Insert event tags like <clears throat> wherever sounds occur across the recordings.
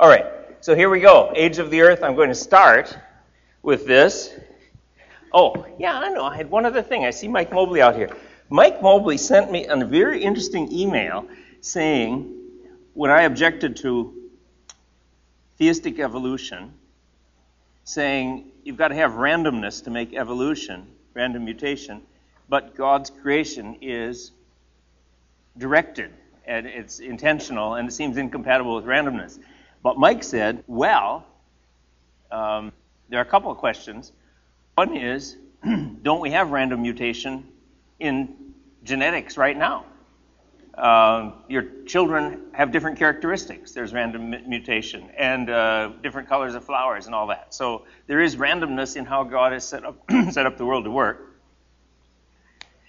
All right, so here we go. Age of the Earth. I'm going to start with this. Oh, yeah, I know. I had one other thing. I see Mike Mobley out here. Mike Mobley sent me a very interesting email saying when I objected to theistic evolution, saying you've got to have randomness to make evolution, random mutation, but God's creation is directed and it's intentional and it seems incompatible with randomness. But Mike said, well, um, there are a couple of questions. One is, <clears throat> don't we have random mutation in genetics right now? Uh, your children have different characteristics. There's random mutation and uh, different colors of flowers and all that. So there is randomness in how God has set up <clears throat> set up the world to work.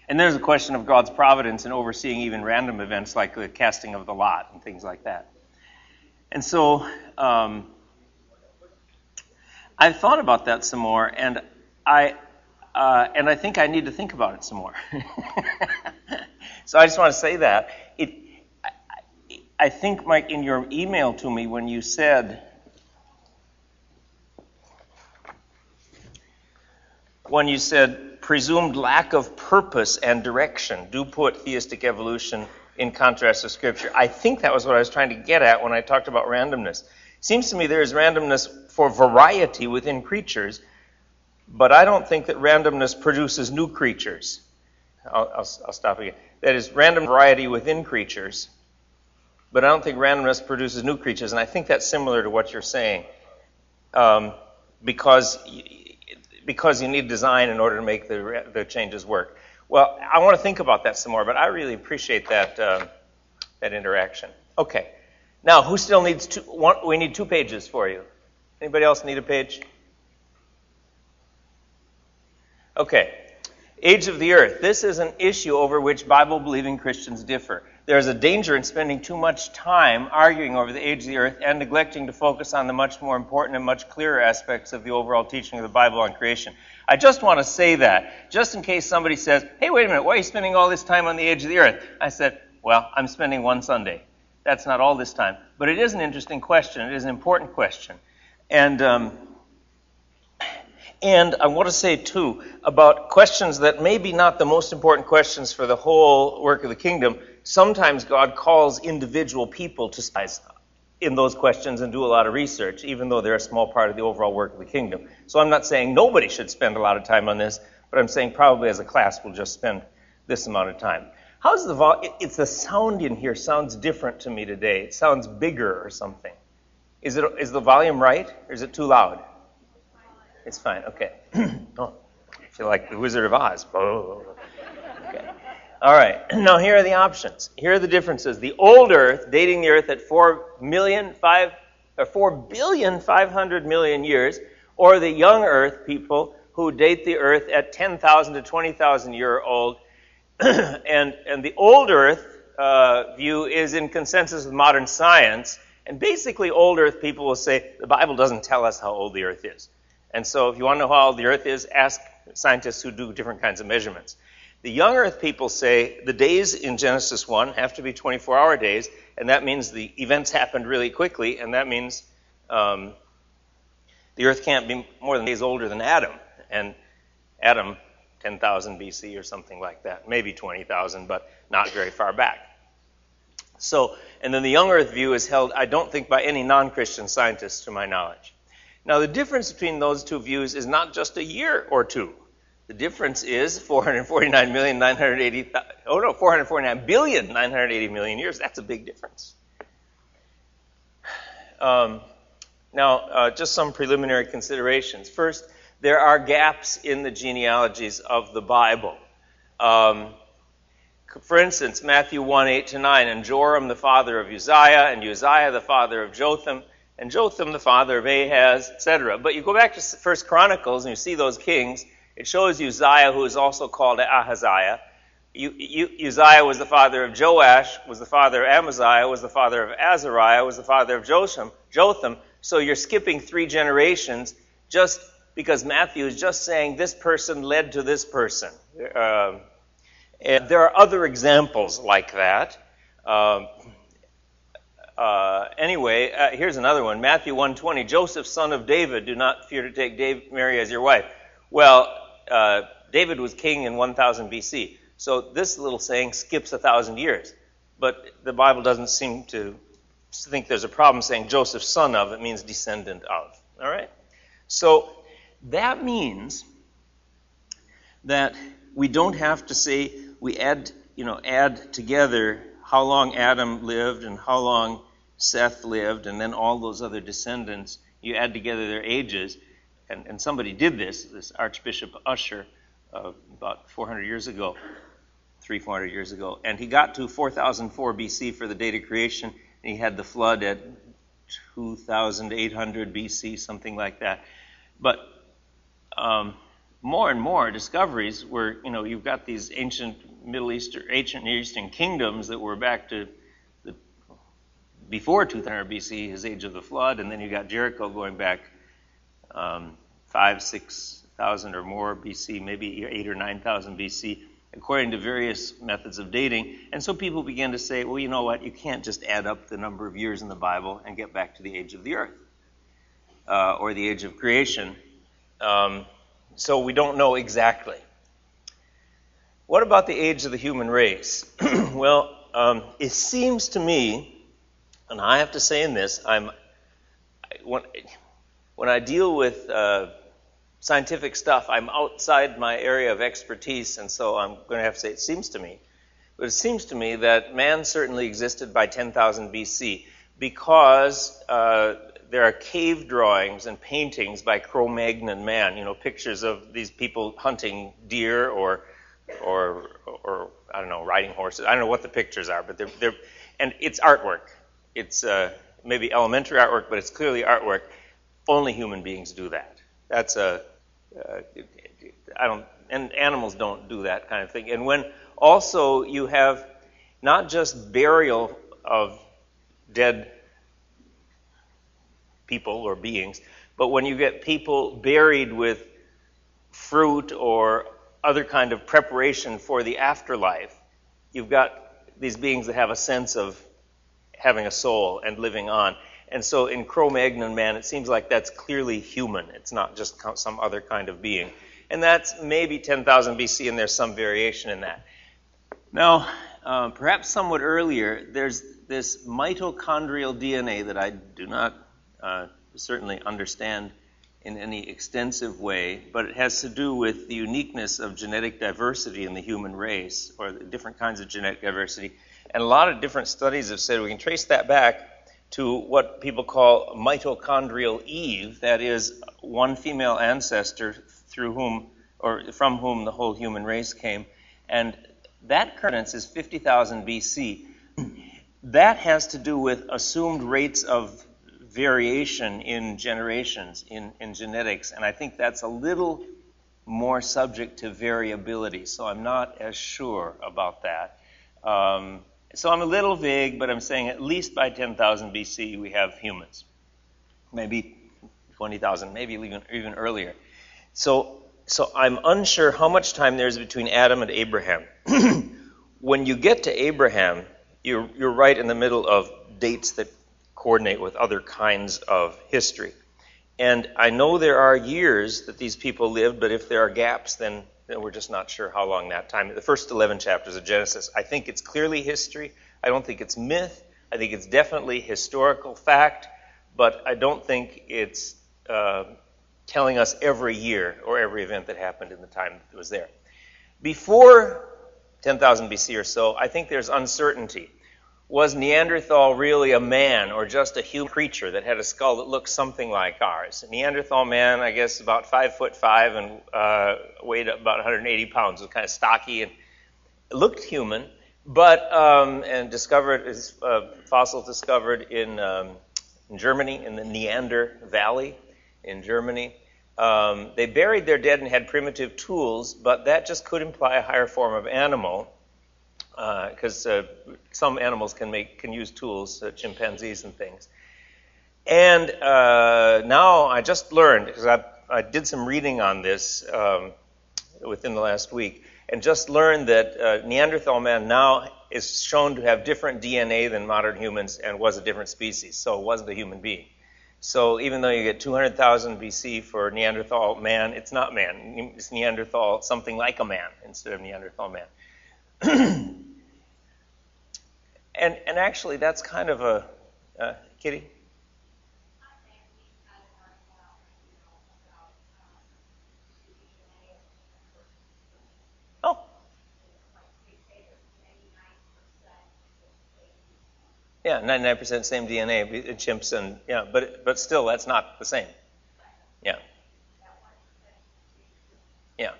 And there's a question of God's providence in overseeing even random events like the casting of the lot and things like that. And so um, I've thought about that some more, and I uh, and I think I need to think about it some more. <laughs> so I just want to say that it. I, I think, Mike, in your email to me when you said when you said presumed lack of purpose and direction do put theistic evolution in contrast to Scripture. I think that was what I was trying to get at when I talked about randomness. Seems to me there is randomness for variety within creatures, but I don't think that randomness produces new creatures. I'll, I'll, I'll stop again. That is random variety within creatures, but I don't think randomness produces new creatures, and I think that's similar to what you're saying. Um, because because you need design in order to make the, the changes work. Well, I want to think about that some more, but I really appreciate that, uh, that interaction. Okay. Now, who still needs two? One, we need two pages for you. Anybody else need a page? Okay. Age of the earth. This is an issue over which Bible believing Christians differ. There is a danger in spending too much time arguing over the age of the earth and neglecting to focus on the much more important and much clearer aspects of the overall teaching of the Bible on creation. I just want to say that, just in case somebody says, hey, wait a minute, why are you spending all this time on the age of the earth? I said, well, I'm spending one Sunday. That's not all this time. But it is an interesting question. It is an important question. And, um, and I want to say, too, about questions that may be not the most important questions for the whole work of the kingdom. Sometimes God calls individual people to size in those questions and do a lot of research, even though they're a small part of the overall work of the kingdom. So I'm not saying nobody should spend a lot of time on this, but I'm saying probably as a class we'll just spend this amount of time. How's the vol? It's the sound in here sounds different to me today. It sounds bigger or something. Is it is the volume right, or is it too loud? It's fine. Okay. <clears throat> oh, I feel like the Wizard of Oz. Okay. All right. <clears throat> Now here are the options. Here are the differences. The old Earth, dating the Earth at four million five or four billion five hundred million years, or the young Earth people who date the Earth at ten thousand to twenty thousand year old, <clears throat> and and the old Earth uh, view is in consensus with modern science. And basically, old Earth people will say the Bible doesn't tell us how old the Earth is. And so if you want to know how old the Earth is, ask scientists who do different kinds of measurements. The young Earth people say the days in Genesis 1 have to be 24 hour days, and that means the events happened really quickly, and that means um, the Earth can't be more than days older than Adam. And Adam, 10,000 BC or something like that, maybe 20,000, but not very far back. So, and then the young Earth view is held, I don't think, by any non Christian scientists, to my knowledge. Now, the difference between those two views is not just a year or two. The difference is 449,980, oh no, 449 billion 980 million years. That's a big difference. Um, now, uh, just some preliminary considerations. First, there are gaps in the genealogies of the Bible. Um, for instance, Matthew 1 8 to 9, and Joram the father of Uzziah, and Uzziah the father of Jotham, and Jotham the father of Ahaz, etc. But you go back to First Chronicles and you see those kings. It shows Uzziah, who is also called Ahaziah. Uzziah was the father of Joash, was the father of Amaziah, was the father of Azariah, was the father of Jotham. Jotham. So you're skipping three generations just because Matthew is just saying this person led to this person. Uh, there are other examples like that. Um, uh, anyway, uh, here's another one. Matthew 1:20. Joseph, son of David, do not fear to take Dave, Mary as your wife. Well, uh, David was king in 1000 BC. So this little saying skips a thousand years. But the Bible doesn't seem to think there's a problem saying Joseph, son of. It means descendant of. All right? So that means that we don't have to say we add, you know, add together how long Adam lived and how long Seth lived, and then all those other descendants. You add together their ages, and, and somebody did this. This Archbishop Ussher, uh, about 400 years ago, three, 400 years ago, and he got to 4004 BC for the date of creation, and he had the flood at 2800 BC, something like that. But um, more and more discoveries where you know you've got these ancient Middle Eastern, ancient Eastern kingdoms that were back to the, before 200 BC, his age of the flood, and then you got Jericho going back um, five, six thousand or more BC, maybe eight or nine thousand BC, according to various methods of dating. And so people began to say, well, you know what? You can't just add up the number of years in the Bible and get back to the age of the earth uh, or the age of creation. Um, so we don't know exactly. What about the age of the human race? <clears throat> well, um, it seems to me, and I have to say in this, I'm when, when I deal with uh, scientific stuff, I'm outside my area of expertise, and so I'm going to have to say it seems to me. But it seems to me that man certainly existed by 10,000 BC because uh, there are cave drawings and paintings by Cro-Magnon man, you know, pictures of these people hunting deer or or or I don't know, riding horses. I don't know what the pictures are, but they're they're and it's artwork. It's uh, maybe elementary artwork, but it's clearly artwork. Only human beings do that. That's a uh, I don't and animals don't do that kind of thing. And when also you have not just burial of dead people or beings, but when you get people buried with fruit or other kind of preparation for the afterlife. You've got these beings that have a sense of having a soul and living on. And so in Cro-Magnon man, it seems like that's clearly human. It's not just some other kind of being. And that's maybe 10,000 BC, and there's some variation in that. Now, um, perhaps somewhat earlier, there's this mitochondrial DNA that I do not uh, certainly understand in any extensive way, but it has to do with the uniqueness of genetic diversity in the human race, or the different kinds of genetic diversity. And a lot of different studies have said we can trace that back to what people call mitochondrial Eve, that is, one female ancestor through whom, or from whom the whole human race came. And that occurrence is 50,000 BC. That has to do with assumed rates of variation in generations, in, in genetics, and I think that's a little more subject to variability, so I'm not as sure about that. Um, so I'm a little vague, but I'm saying at least by 10,000 BC we have humans. Maybe 20,000, maybe even, even earlier. So, so I'm unsure how much time there is between Adam and Abraham. <clears throat> when you get to Abraham, you're, you're right in the middle of dates that coordinate with other kinds of history. And I know there are years that these people lived, but if there are gaps, then, then we're just not sure how long that time. The first 11 chapters of Genesis, I think it's clearly history. I don't think it's myth. I think it's definitely historical fact, but I don't think it's uh, telling us every year or every event that happened in the time that was there. Before 10,000 BC or so, I think there's uncertainty. Was Neanderthal really a man or just a human creature that had a skull that looked something like ours? Neanderthal man, I guess, about five foot five and uh, weighed about 180 pounds, was kind of stocky and looked human, but um, and discovered his uh, fossils discovered in, um, in Germany in the Neander Valley in Germany. Um, they buried their dead and had primitive tools, but that just could imply a higher form of animal because uh, uh, some animals can make can use tools, uh, chimpanzees and things. And uh, now I just learned because I, I did some reading on this um, within the last week and just learned that Neanderthal man now is shown to have different DNA than modern humans and was a different species, so it wasn't a human being. So even though you get 200,000 BC for Neanderthal man, it's not man. It's Neanderthal, something like a man instead of Neanderthal man. <clears throat> and and actually, that's kind of a uh, Kitty. Oh. Yeah, 99% same DNA, in chimps and, yeah, but, but still, that's not the same. Yeah. Yeah.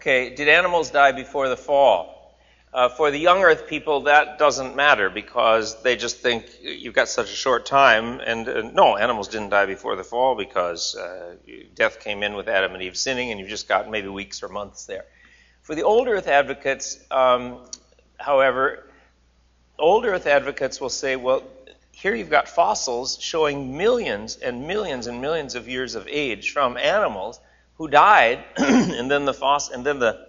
Okay, did animals die before the fall? Uh, for the young earth people, that doesn't matter because they just think you've got such a short time. And uh, no, animals didn't die before the fall because uh, death came in with Adam and Eve sinning, and you've just got maybe weeks or months there. For the old earth advocates, um, however, old earth advocates will say, well, here you've got fossils showing millions and millions and millions of years of age from animals who died, <clears throat> and then the foss- and then the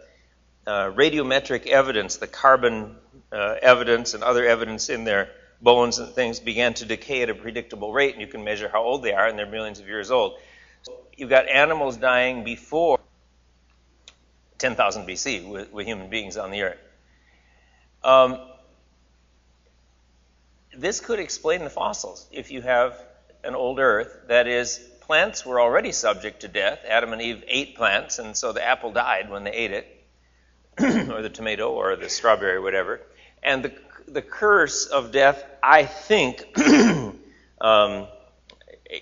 uh, radiometric evidence, the carbon uh, evidence and other evidence in their bones and things began to decay at a predictable rate, and you can measure how old they are, and they're millions of years old. So you've got animals dying before 10,000 BC with, with, human beings on the earth. Um, this could explain the fossils if you have an old earth. That is, plants were already subject to death. Adam and Eve ate plants, and so the apple died when they ate it, <clears throat> or the tomato, or the strawberry, whatever. And the, the curse of death, I think, <clears throat> um,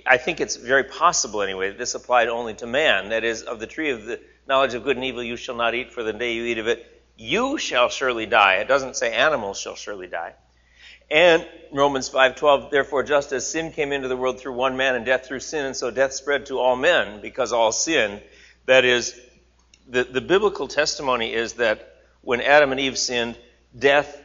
I think it's very possible anyway that this applied only to man. That is, of the tree of the knowledge of good and evil you shall not eat, for the day you eat of it, you shall surely die. It doesn't say animals shall surely die. And Romans 5:12, therefore just as sin came into the world through one man and death through sin, and so death spread to all men because all sinned. That is, the, the biblical testimony is that when Adam and Eve sinned, death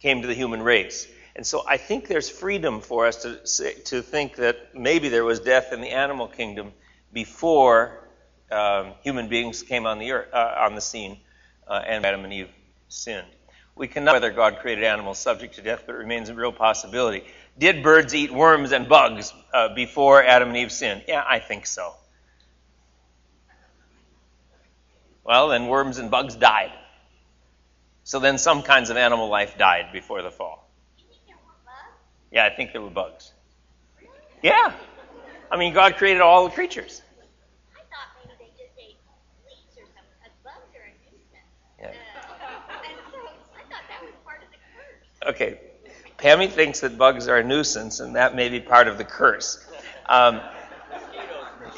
came to the human race. And so I think there's freedom for us to, to think that maybe there was death in the animal kingdom before um, human beings came on the earth, uh, on the scene, uh, and Adam and Eve sinned. We cannot know whether God created animals subject to death, but it remains a real possibility. Did birds eat worms and bugs uh, before Adam and Eve sinned? Yeah, I think so. Well, then worms and bugs died. So then some kinds of animal life died before the fall. Yeah, I think there were bugs. Yeah. I mean, God created all the creatures. Okay. Pammy thinks that bugs are a nuisance, and that may be part of the curse. Um,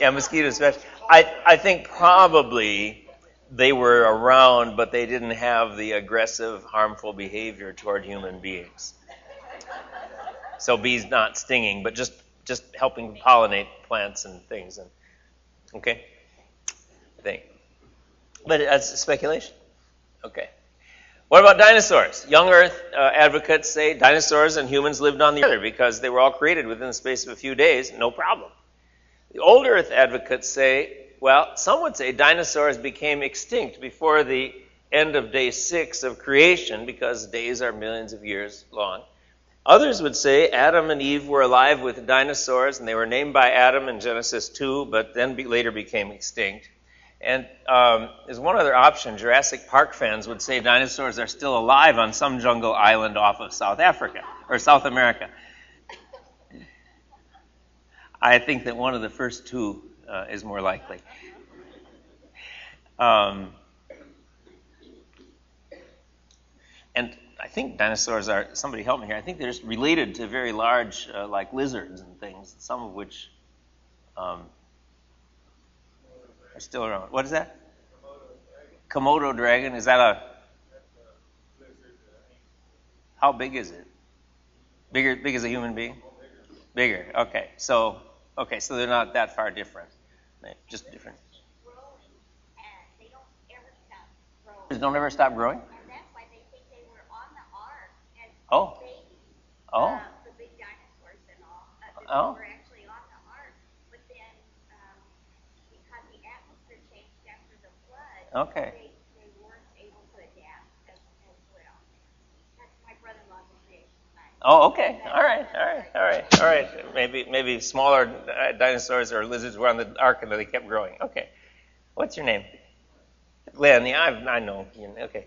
yeah, mosquitoes. I, I think probably they were around, but they didn't have the aggressive, harmful behavior toward human beings. So bees not stinging, but just just helping pollinate plants and things. And okay, I think. But that's speculation. Okay. What about dinosaurs? Young Earth uh, advocates say dinosaurs and humans lived on the earth because they were all created within the space of a few days, no problem. The Old Earth advocates say, well, some would say dinosaurs became extinct before the end of day six of creation because days are millions of years long. Others would say Adam and Eve were alive with dinosaurs and they were named by Adam in Genesis 2, but then be, later became extinct. And um, there's one other option. Jurassic Park fans would say dinosaurs are still alive on some jungle island off of South Africa or South America. I think that one of the first two uh, is more likely. Um, and I think dinosaurs are, somebody help me here, I think they're just related to very large, uh, like lizards and things, some of which um, still around. What is that? Komodo dragon. Is that a? How big is it? Bigger, big as a human being. Bigger. Okay. So, okay. So they're not that far different. Just different. They don't ever stop growing. Oh. Oh. Uh, oh. Okay. They weren't able to adapt as, as well. That's my brother-in-law's. Oh, okay. All right. All right. All right. All right. Maybe maybe smaller uh, dinosaurs or lizards were on the ark and they kept growing. Okay. What's your name? Glenn. Yeah, I've, I know. Okay.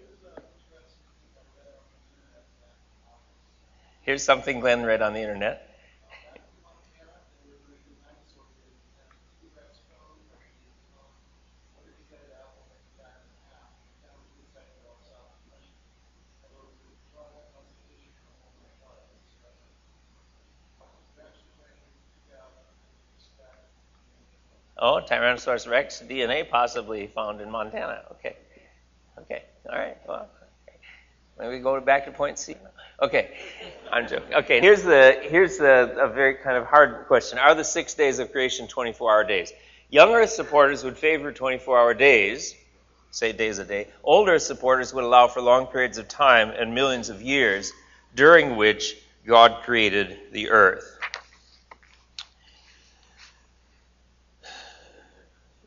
Here's something Glenn read on the internet. Oh, Tyrannosaurus rex DNA possibly found in Montana. Okay. Okay. All right. Well, maybe go back to point C. Okay. I'm joking. Okay. Here's the here's the a very kind of hard question. Are the six days of creation 24-hour days? Young Earth supporters would favor 24-hour days, say days a day. Older supporters would allow for long periods of time and millions of years during which God created the earth.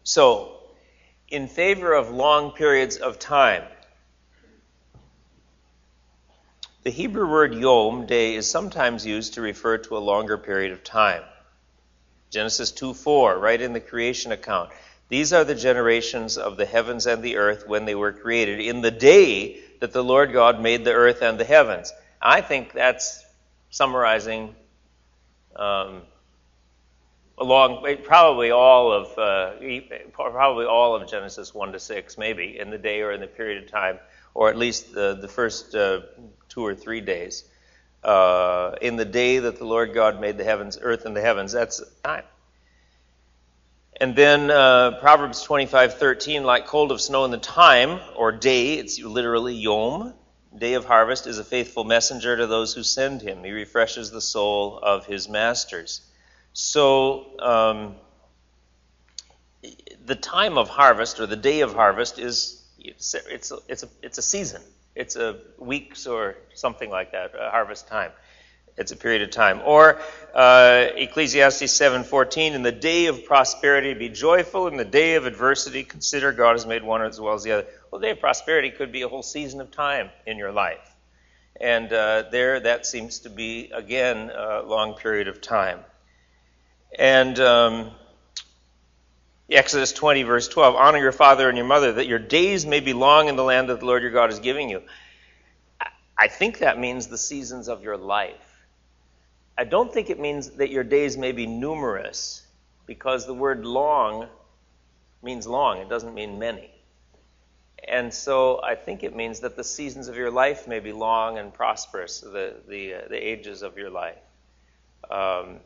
So, in favor of long periods of time, the Hebrew word yom, day, is sometimes used to refer to a longer period of time. Genesis 2 4, right in the creation account. These are the generations of the heavens and the earth when they were created, in the day that the Lord God made the earth and the heavens. I think that's summarizing um, along probably all of uh, probably all of Genesis one to six, maybe in the day or in the period of time, or at least the the first uh, two or three days. Uh, in the day that the Lord God made the heavens, earth, and the heavens, that's time. And then uh, Proverbs twenty five thirteen, like cold of snow in the time or day, it's literally yom. Day of harvest is a faithful messenger to those who send him. He refreshes the soul of his masters. So, um, the time of harvest or the day of harvest is it's it's a, it's a, it's a season. It's a weeks or something like that, a harvest time. It's a period of time. Or uh, Ecclesiastes 7:14, in the day of prosperity be joyful, in the day of adversity consider God has made one as well as the other. Well, the day of prosperity could be a whole season of time in your life. And uh, there, that seems to be, again, a long period of time. And um, Exodus 20, verse 12 Honor your father and your mother, that your days may be long in the land that the Lord your God is giving you. I think that means the seasons of your life. I don't think it means that your days may be numerous, because the word long means long, it doesn't mean many. And so I think it means that the seasons of your life may be long and prosperous, the, the, uh, the ages of your life. Um,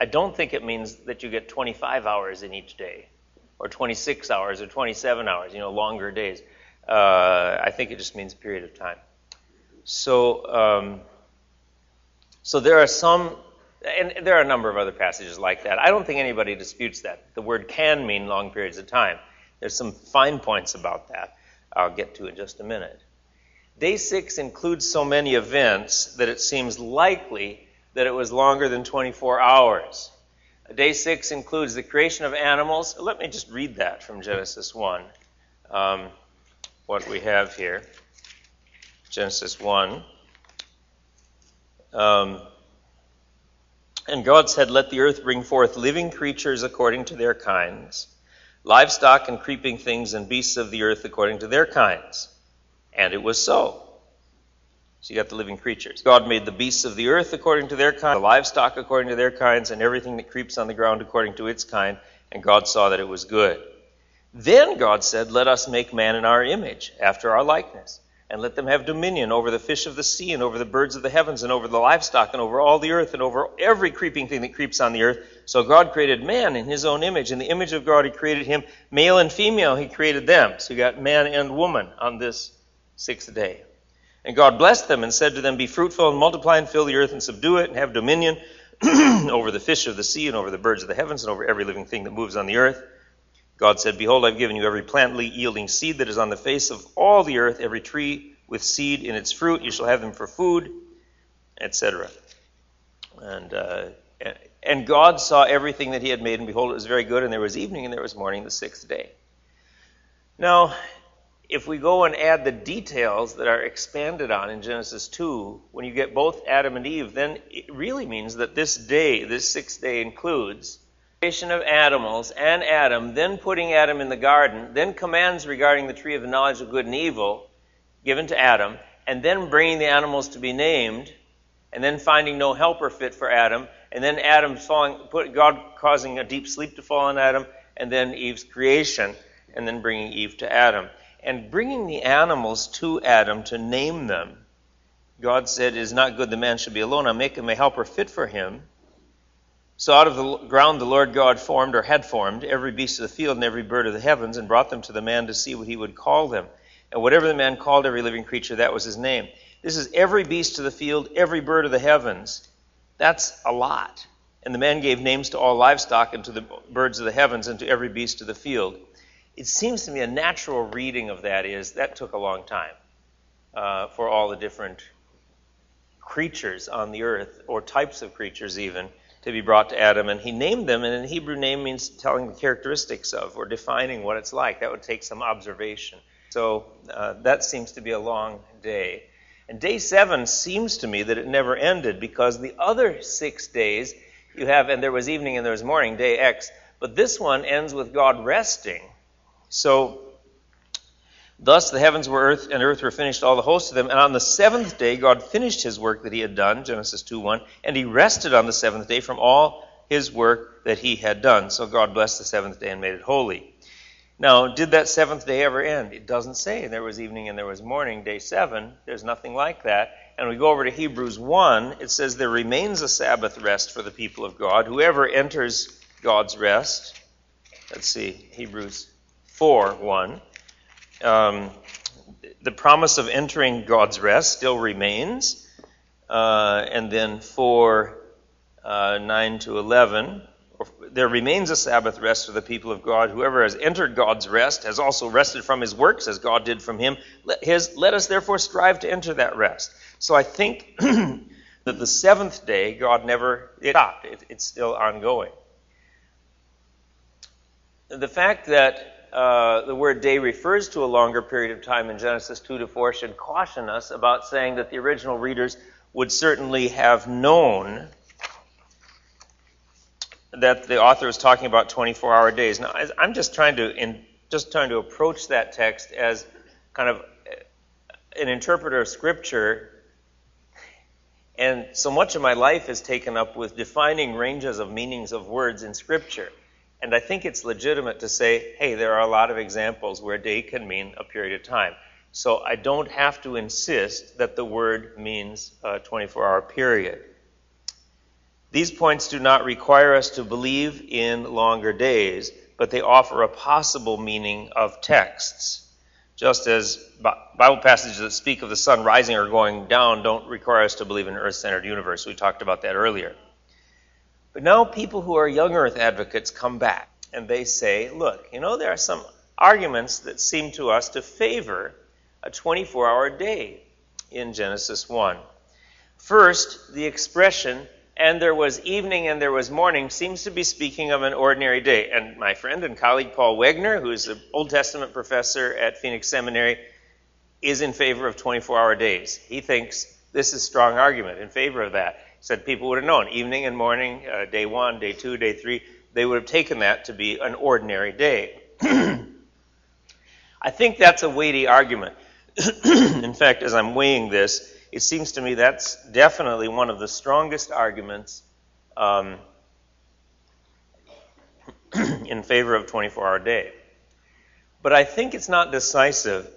I don't think it means that you get 25 hours in each day, or 26 hours, or 27 hours, you know, longer days. Uh, I think it just means period of time. So, um, so there are some, and there are a number of other passages like that. I don't think anybody disputes that. The word can mean long periods of time. There's some fine points about that I'll get to in just a minute. Day six includes so many events that it seems likely that it was longer than 24 hours. Day six includes the creation of animals. Let me just read that from Genesis 1. Um, what we have here Genesis 1. Um, and God said, Let the earth bring forth living creatures according to their kinds, livestock and creeping things and beasts of the earth according to their kinds. And it was so. So you got the living creatures. God made the beasts of the earth according to their kind, the livestock according to their kinds, and everything that creeps on the ground according to its kind. And God saw that it was good. Then God said, Let us make man in our image, after our likeness, and let them have dominion over the fish of the sea, and over the birds of the heavens, and over the livestock, and over all the earth, and over every creeping thing that creeps on the earth. So God created man in his own image. In the image of God, he created him. Male and female, he created them. So you got man and woman on this sixth day. And God blessed them and said to them, Be fruitful and multiply and fill the earth and subdue it and have dominion <clears throat> over the fish of the sea and over the birds of the heavens and over every living thing that moves on the earth. God said, Behold, I've given you every plant yielding seed that is on the face of all the earth, every tree with seed in its fruit. You shall have them for food, etc. And, uh, and God saw everything that he had made, and behold, it was very good. And there was evening and there was morning the sixth day. Now, if we go and add the details that are expanded on in Genesis 2, when you get both Adam and Eve, then it really means that this day, this sixth day, includes creation of animals and Adam, then putting Adam in the garden, then commands regarding the tree of the knowledge of good and evil given to Adam, and then bringing the animals to be named, and then finding no helper fit for Adam, and then Adam falling, put, God causing a deep sleep to fall on Adam, and then Eve's creation, and then bringing Eve to Adam and bringing the animals to Adam to name them. God said, It is not good the man should be alone. I'll make him a helper fit for him. So out of the ground the Lord God formed, or had formed, every beast of the field and every bird of the heavens, and brought them to the man to see what he would call them. And whatever the man called every living creature, that was his name. This is every beast of the field, every bird of the heavens. That's a lot. And the man gave names to all livestock and to the birds of the heavens and to every beast of the field it seems to me a natural reading of that is that took a long time uh, for all the different creatures on the earth, or types of creatures even, to be brought to Adam. And he named them, and in Hebrew, name means telling the characteristics of or defining what it's like. That would take some observation. So uh, that seems to be a long day. And day seven seems to me that it never ended because the other six days you have, and there was evening and there was morning, day X, but this one ends with God resting so, thus the heavens were earth, and earth were finished, all the hosts of them. And on the seventh day, God finished his work that he had done, Genesis 2 1, and he rested on the seventh day from all his work that he had done. So God blessed the seventh day and made it holy. Now, did that seventh day ever end? It doesn't say. There was evening and there was morning, day seven. There's nothing like that. And we go over to Hebrews 1, it says, There remains a Sabbath rest for the people of God. Whoever enters God's rest, let's see, Hebrews 4 1. Um, the promise of entering God's rest still remains. Uh, and then 4 uh, 9 to 11. There remains a Sabbath rest for the people of God. Whoever has entered God's rest has also rested from his works as God did from him. Let, his, let us therefore strive to enter that rest. So I think <clears throat> that the seventh day, God never stopped. It, it's still ongoing. The fact that uh, the word day refers to a longer period of time in Genesis 2 to 4 should caution us about saying that the original readers would certainly have known that the author is talking about 24 hour days. Now, I'm just trying to in, just trying to approach that text as kind of an interpreter of Scripture. And so much of my life is taken up with defining ranges of meanings of words in Scripture. And I think it's legitimate to say, hey, there are a lot of examples where day can mean a period of time. So I don't have to insist that the word means a 24 hour period. These points do not require us to believe in longer days, but they offer a possible meaning of texts. Just as Bible passages that speak of the sun rising or going down don't require us to believe in an earth centered universe. We talked about that earlier. But now people who are young earth advocates come back and they say, look, you know, there are some arguments that seem to us to favor a 24 hour day in Genesis 1. First, the expression, and there was evening and there was morning, seems to be speaking of an ordinary day. And my friend and colleague Paul Wegner, who is an Old Testament professor at Phoenix Seminary, is in favor of 24 hour days. He thinks this is a strong argument in favor of that said people would have known evening and morning, uh, day one, day two, day three. They would have taken that to be an ordinary day. <clears throat> I think that's a weighty argument. <clears throat> In fact, as I'm weighing this, it seems to me that's definitely one of the strongest arguments um, <clears throat> in favor of 24 hour day. But I think it's not decisive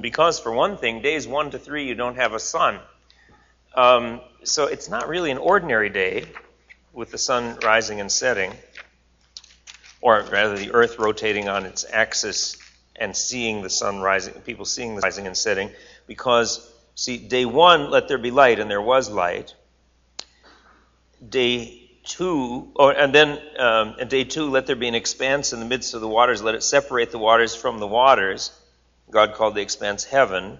because, for one thing, days one to three, you don't have a sun. Um, so it's not really an ordinary day with the sun rising and setting, or rather the earth rotating on its axis and seeing the sun rising, people seeing the rising and setting, because, see, day one, let there be light, and there was light. Day two, or, and then um, day two, let there be an expanse in the midst of the waters, let it separate the waters from the waters. God called the expanse heaven.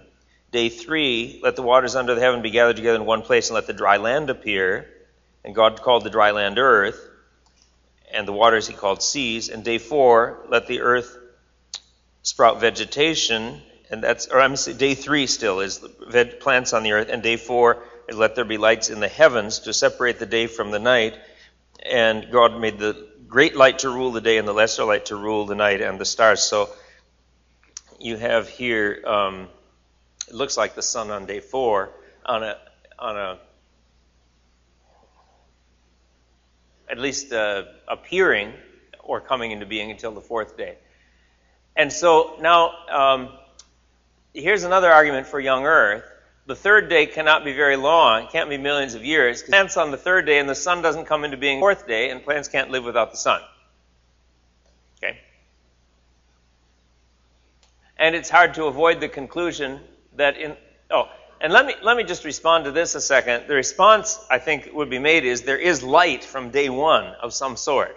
Day three, let the waters under the heaven be gathered together in one place and let the dry land appear. And God called the dry land earth, and the waters he called seas. And day four, let the earth sprout vegetation, and that's, or I'm saying day three still is plants on the earth, and day four let there be lights in the heavens to separate the day from the night. And God made the great light to rule the day and the lesser light to rule the night and the stars. So you have here, um, it looks like the sun on day four on a on a at least uh, appearing or coming into being until the fourth day. And so now, um, here's another argument for young Earth. The third day cannot be very long, it can't be millions of years. Plants on the third day, and the sun doesn't come into being fourth day, and plants can't live without the sun. Okay? And it's hard to avoid the conclusion that in oh, and let me let me just respond to this a second. The response I think would be made is there is light from day one of some sort,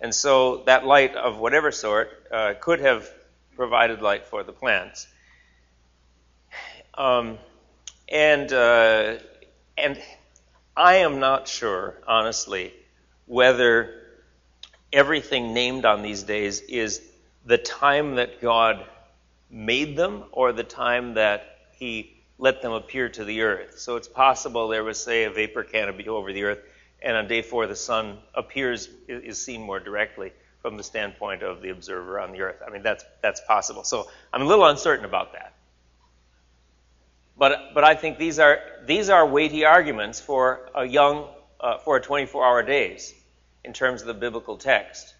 and so that light of whatever sort uh, could have provided light for the plants. Um, and uh, and I am not sure, honestly, whether everything named on these days is the time that God made them or the time that He let them appear to the earth. So it's possible there was, say, a vapor canopy over the earth, and on day four the sun appears, is seen more directly from the standpoint of the observer on the earth. I mean, that's, that's possible. So I'm a little uncertain about that. But, but I think these are, these are weighty arguments for a young, uh, for a 24 hour days in terms of the biblical text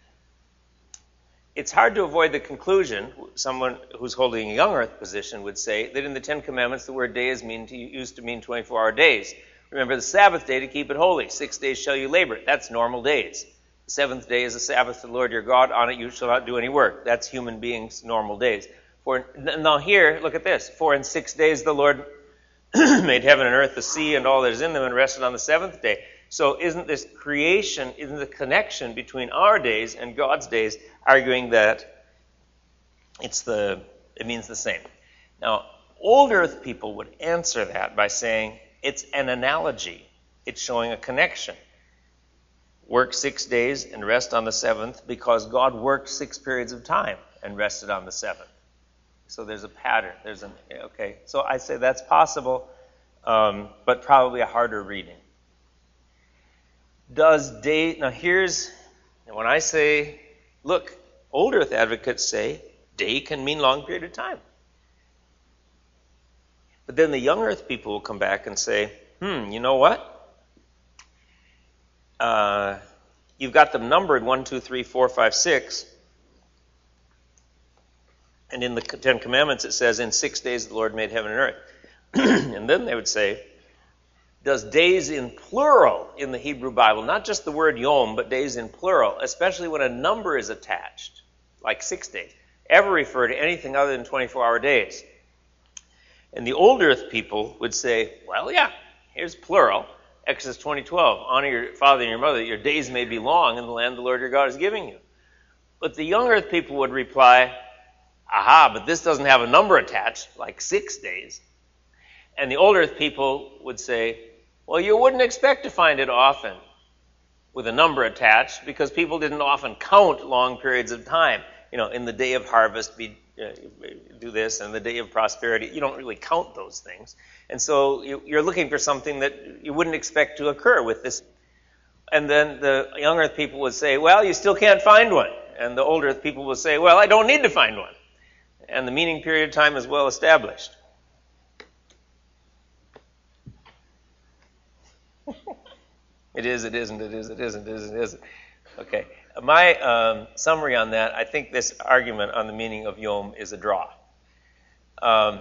it's hard to avoid the conclusion, someone who's holding a young earth position would say, that in the Ten Commandments the word day is mean to, used to mean 24 hour days. Remember the Sabbath day to keep it holy. Six days shall you labor. That's normal days. The seventh day is the Sabbath to the Lord your God. On it you shall not do any work. That's human beings' normal days. For now here, look at this. For in six days the Lord <clears throat> made heaven and earth, the sea, and all that is in them, and rested on the seventh day. So isn't this creation, isn't the connection between our days and God's days arguing that it's the it means the same. Now, old earth people would answer that by saying it's an analogy. It's showing a connection. Work six days and rest on the seventh because God worked six periods of time and rested on the seventh. So there's a pattern. There's an okay. So I say that's possible, um, but probably a harder reading does day, now here's, when I say, look, old earth advocates say day can mean long period of time. But then the young earth people will come back and say, hmm, you know what? Uh, you've got them numbered 1, 2, 3, 4, 5, 6. And in the Ten Commandments it says, In six days the Lord made heaven and earth. <clears throat> and then they would say, does days in plural in the Hebrew Bible, not just the word yom, but days in plural, especially when a number is attached, like six days, ever refer to anything other than 24 hour days? And the old earth people would say, well, yeah, here's plural. Exodus 20:12, honor your father and your mother, your days may be long in the land the Lord your God is giving you. But the young earth people would reply, aha, but this doesn't have a number attached, like six days. And the old earth people would say, well, you wouldn't expect to find it often with a number attached because people didn't often count long periods of time. You know, in the day of harvest, we uh, do this, and the day of prosperity, you don't really count those things. And so you, you're looking for something that you wouldn't expect to occur with this. And then the young earth people would say, well, you still can't find one. And the old earth people would say, well, I don't need to find one. And the meaning period of time is well established. It is, it isn't, it is, it isn't, it isn't, it isn't. Okay. My um, summary on that, I think this argument on the meaning of Yom is a draw. Um,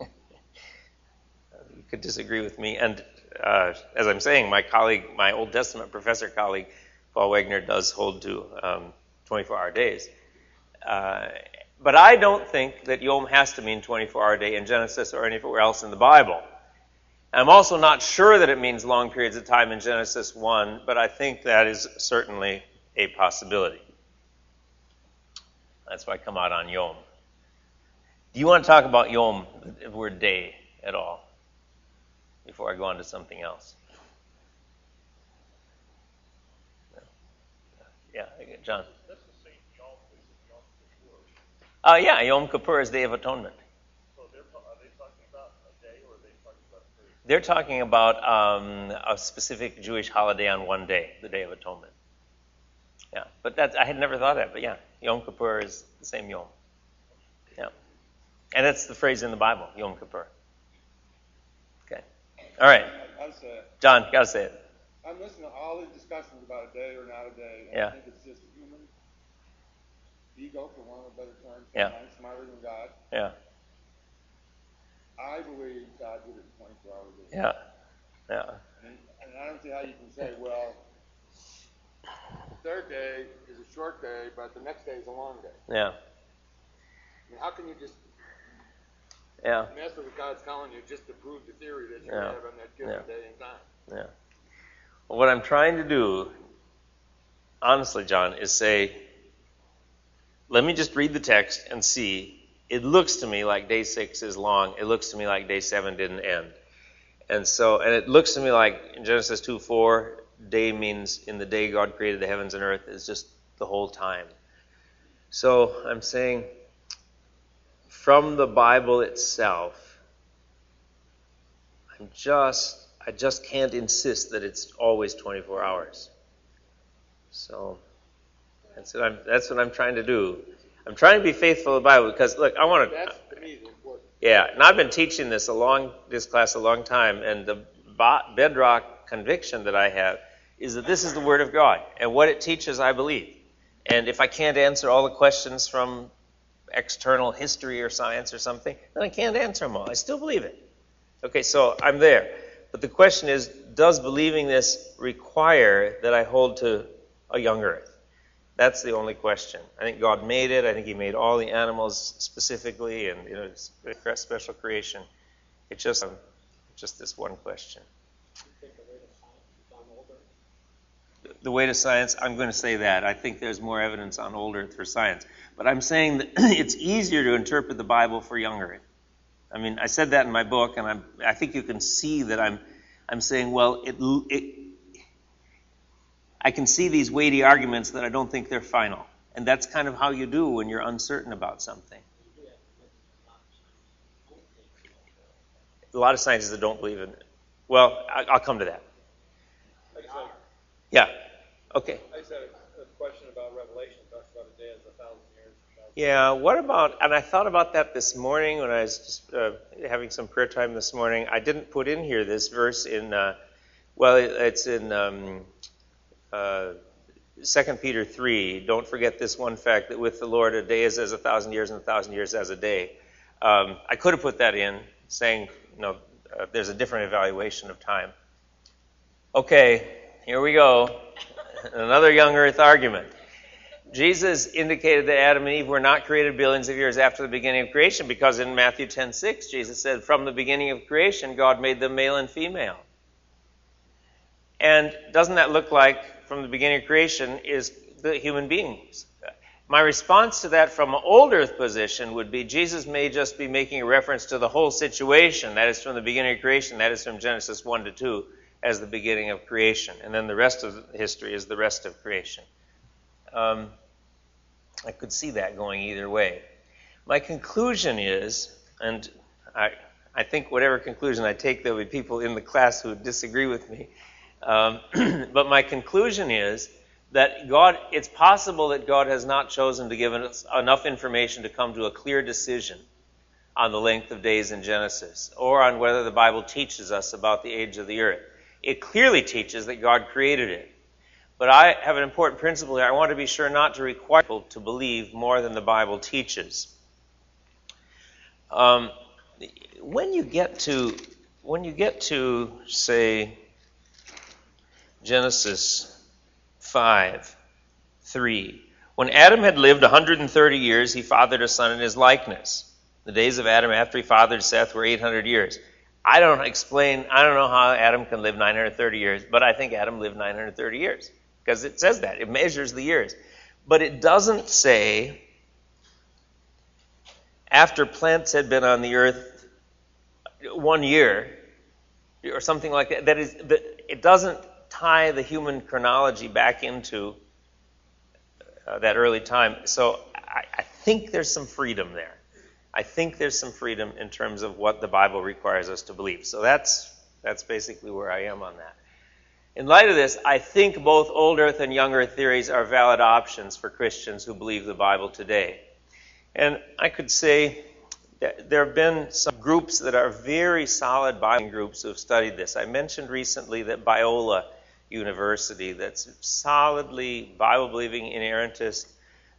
<laughs> you could disagree with me. And uh, as I'm saying, my colleague, my Old Testament professor colleague, Paul Wegner, does hold to um, 24 hour days. Uh, but I don't think that Yom has to mean 24 hour day in Genesis or anywhere else in the Bible. I'm also not sure that it means long periods of time in Genesis 1, but I think that is certainly a possibility. That's why I come out on Yom. Do you want to talk about Yom, the word day, at all? Before I go on to something else. Yeah, John. Uh, yeah, Yom Kippur is Day of Atonement. They're talking about um, a specific Jewish holiday on one day, the Day of Atonement. Yeah, but that I had never thought of that. But yeah, Yom Kippur is the same Yom. Yeah, and that's the phrase in the Bible, Yom Kippur. Okay, all right, I say it. John, gotta say it. I'm listening to all these discussions about a day or not a day. And Yeah. I think it's just human ego, for want of a better term. Yeah. Smarter than God. Yeah, I believe God did it in 24 hours. a day. yeah, yeah, And, and I don't see how you can say, well, the third day is a short day, but the next day is a long day. yeah, I mean, how can you just yeah, mess with what God's telling you just to prove the theory that you Yeah. have on that given Yeah. day and time? yeah. Well, what I'm trying to do, honestly, John, is say, let me just read the text and see. It looks to me like day six is long. It looks to me like day seven didn't end. And so, and it looks to me like in Genesis 2 4, day means in the day God created the heavens and earth is just the whole time. So I'm saying from the Bible itself, I'm just, I just can't insist that it's always 24 hours. So that's what I'm, that's what I'm trying to do. I'm trying to be faithful to the Bible because, look, I want to. That's, to me, the important. Yeah, and I've been teaching this a long this class a long time, and the bedrock conviction that I have is that this is the Word of God, and what it teaches, I believe. And if I can't answer all the questions from external history or science or something, then I can't answer them all. I still believe it. Okay, so I'm there. But the question is, does believing this require that I hold to a young Earth? That's the only question. I think God made it. I think He made all the animals specifically, and you know, it's a special creation. It's just um, just this one question. The way to science, I'm going to say that. I think there's more evidence on old Earth for science, but I'm saying that <clears throat> it's easier to interpret the Bible for young Earth. I mean, I said that in my book, and I'm, I think you can see that I'm, I'm saying, well, it, it, I can see these weighty arguments that I don't think they're final. And that's kind of how you do when you're uncertain about something. A lot of scientists that don't believe in it. Well, I, I'll come to that. I just had, Yeah. Okay. I just had a, a question about Revelation. It talks about a day as a thousand years. Yeah, what about, and I thought about that this morning when I was just uh, having some prayer time this morning. I didn't put in here this verse in, uh, well, it's in um, uh, 2 Peter 3. Don't forget this one fact that with the Lord a day is as a thousand years and a thousand years as a day. Um, I could have put that in, saying, you know, uh, there's a different evaluation of time. Okay, here we go. Another young earth argument. Jesus indicated that Adam and Eve were not created billions of years after the beginning of creation because in Matthew 10:6 Jesus said from the beginning of creation God made them male and female. And doesn't that look like from the beginning of creation is the human beings? My response to that from an old earth position would be Jesus may just be making a reference to the whole situation, that is from the beginning of creation, that is from Genesis 1 to 2 as the beginning of creation. And then the rest of history is the rest of creation. Um, I could see that going either way. My conclusion is, and I, I think whatever conclusion I take, there'll be people in the class who disagree with me. Um, <clears throat> but my conclusion is that God, it's possible that God has not chosen to give us enough information to come to a clear decision on the length of days in Genesis or on whether the Bible teaches us about the age of the earth. It clearly teaches that God created it. But I have an important principle here. I want to be sure not to require people to believe more than the Bible teaches. Um, when you get to when you get to say Genesis 5 3 when Adam had lived 130 years he fathered a son in his likeness. The days of Adam after he fathered Seth were 800 years. I don't explain I don't know how Adam can live 930 years but I think Adam lived 930 years because it says that. It measures the years. But it doesn't say after plants had been on the earth one year or something like that that is it doesn't tie the human chronology back into uh, that early time so I, I think there's some freedom there I think there's some freedom in terms of what the Bible requires us to believe so that's That's basically where I am on that. In light of this, I think both old earth and young earth theories are valid options for Christians who believe the Bible today. And I could say that there have been some groups that are very solid Bible groups who have studied this. I mentioned recently that Biola University, that's solidly Bible believing inerrantist,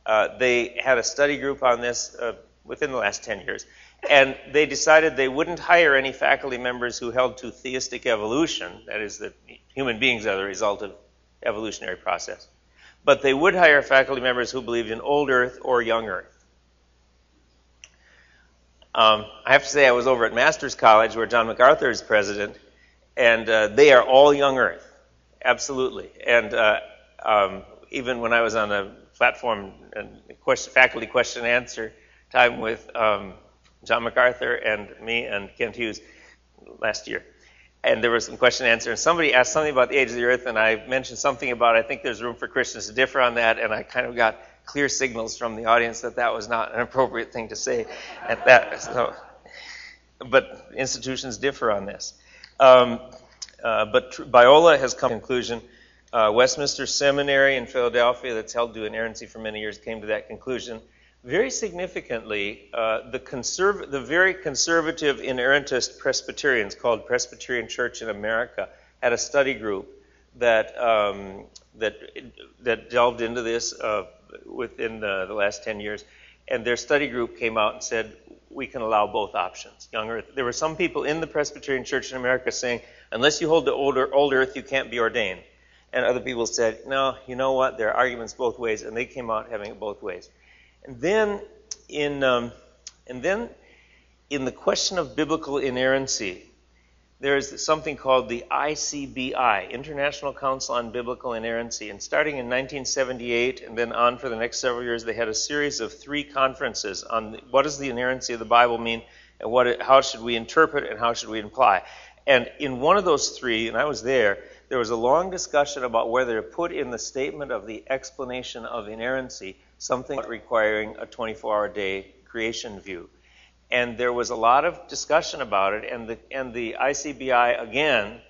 uh, they had a study group on this uh, within the last 10 years. And they decided they wouldn't hire any faculty members who held to theistic evolution, that is, that human beings are the result of evolutionary process. But they would hire faculty members who believed in old Earth or young Earth. Um, I have to say, I was over at Masters College, where John MacArthur is president, and uh, they are all young Earth, absolutely. And uh, um, even when I was on a platform and question, faculty question and answer time with um, John MacArthur and me and Kent Hughes last year, and there was some question and answer, and somebody asked something about the age of the earth, and I mentioned something about I think there's room for Christians to differ on that, and I kind of got clear signals from the audience that that was not an appropriate thing to say at that. So, but institutions differ on this. Um, uh, but Biola has come to conclusion. Uh, Westminster Seminary in Philadelphia, that's held to inerrancy for many years, came to that conclusion. Very significantly, uh, the, conserv- the very conservative inerrantist Presbyterians, called Presbyterian Church in America, had a study group that um, that that delved into this uh, within the, the, last 10 years, and their study group came out and said we can allow both options. Young Earth. There were some people in the Presbyterian Church in America saying unless you hold to older old Earth, you can't be ordained, and other people said no. You know what? There are arguments both ways, and they came out having it both ways. And then in um, and then in the question of biblical inerrancy, there is something called the ICBI, International Council on Biblical Inerrancy. And starting in 1978 and then on for the next several years, they had a series of three conferences on what does the inerrancy of the Bible mean and what how should we interpret and how should we imply. And in one of those three, and I was there, there was a long discussion about whether to put in the statement of the explanation of inerrancy something requiring a 24 hour day creation view. And there was a lot of discussion about it, and the, and the ICBI again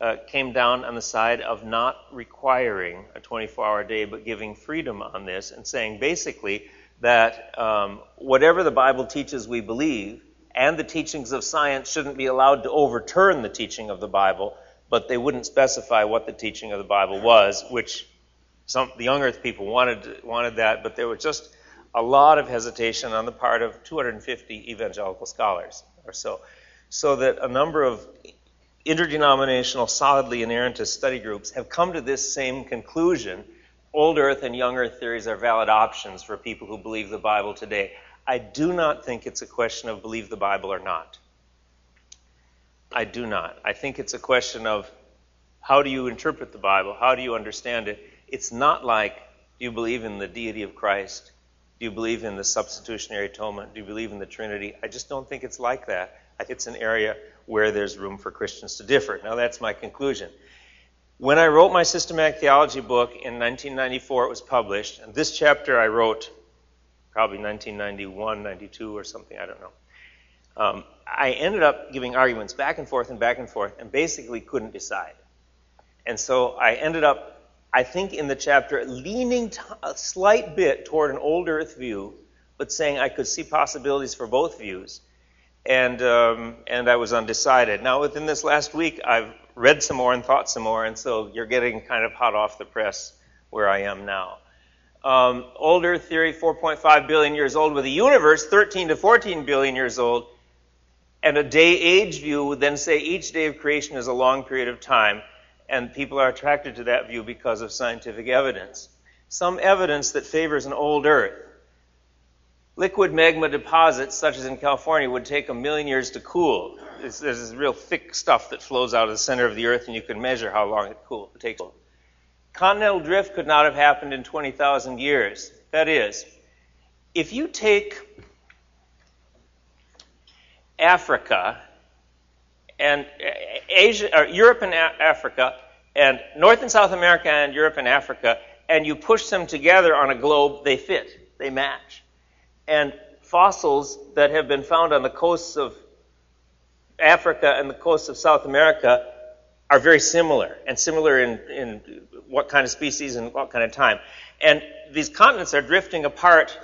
uh, came down on the side of not requiring a 24 hour day, but giving freedom on this and saying basically that um, whatever the Bible teaches we believe, and the teachings of science shouldn't be allowed to overturn the teaching of the Bible, but they wouldn't specify what the teaching of the Bible was, which some the young earth people wanted wanted that, but there was just a lot of hesitation on the part of 250 evangelical scholars or so, so that a number of interdenominational, solidly inerrantist study groups have come to this same conclusion. Old Earth and Young Earth theories are valid options for people who believe the Bible today. I do not think it's a question of believe the Bible or not. I do not. I think it's a question of how do you interpret the Bible? How do you understand it? It's not like, do you believe in the deity of Christ? Do you believe in the substitutionary atonement? Do you believe in the Trinity? I just don't think it's like that. It's an area where there's room for Christians to differ. Now, that's my conclusion. When I wrote my systematic theology book in 1994, it was published, and this chapter I wrote probably 1991, 92, or something, I don't know. Um, I ended up giving arguments back and forth and back and forth, and basically couldn't decide. And so I ended up I think in the chapter, leaning t- a slight bit toward an old earth view, but saying I could see possibilities for both views. And, um, and I was undecided. Now, within this last week, I've read some more and thought some more, and so you're getting kind of hot off the press where I am now. Um, old Earth theory, 4.5 billion years old, with a universe 13 to 14 billion years old, and a day age view would then say each day of creation is a long period of time and people are attracted to that view because of scientific evidence. Some evidence that favors an old Earth. Liquid magma deposits, such as in California, would take a million years to cool. This real thick stuff that flows out of the center of the Earth, and you can measure how long it, cool, it takes. Continental drift could not have happened in 20,000 years. That is, if you take Africa and uh, Asia, or Europe and Africa, and North and South America and Europe and Africa, and you push them together on a globe, they fit, they match. And fossils that have been found on the coasts of Africa and the coasts of South America are very similar, and similar in, in what kind of species and what kind of time. And these continents are drifting apart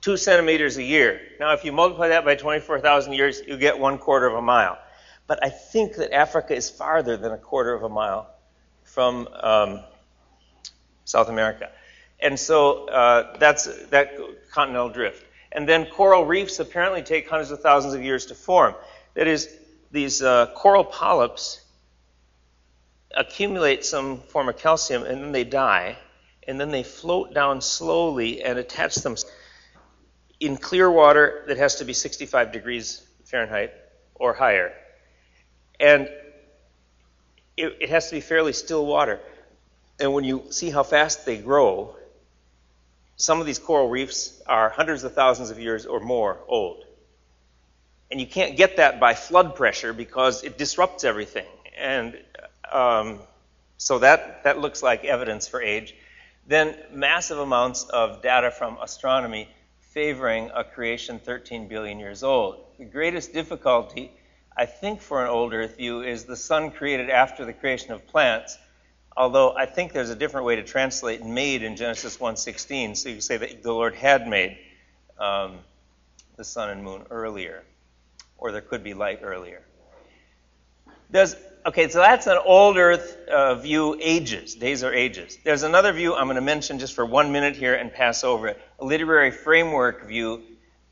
two centimeters a year. Now, if you multiply that by 24,000 years, you get one quarter of a mile. But I think that Africa is farther than a quarter of a mile from um, South America. And so uh, that's that continental drift. And then coral reefs apparently take hundreds of thousands of years to form. That is, these uh, coral polyps accumulate some form of calcium and then they die, and then they float down slowly and attach themselves in clear water that has to be 65 degrees Fahrenheit or higher. And it, it has to be fairly still water. And when you see how fast they grow, some of these coral reefs are hundreds of thousands of years or more old. And you can't get that by flood pressure because it disrupts everything. And um, so that, that looks like evidence for age. Then massive amounts of data from astronomy favoring a creation 13 billion years old. The greatest difficulty, I think, for an old Earth view is the sun created after the creation of plants although I think there's a different way to translate made in Genesis 1.16. So you could say that the Lord had made um, the sun and moon earlier, or there could be light earlier. There's, okay, so that's an old earth uh, view, ages. Days are ages. There's another view I'm going to mention just for one minute here and pass over it. A literary framework view.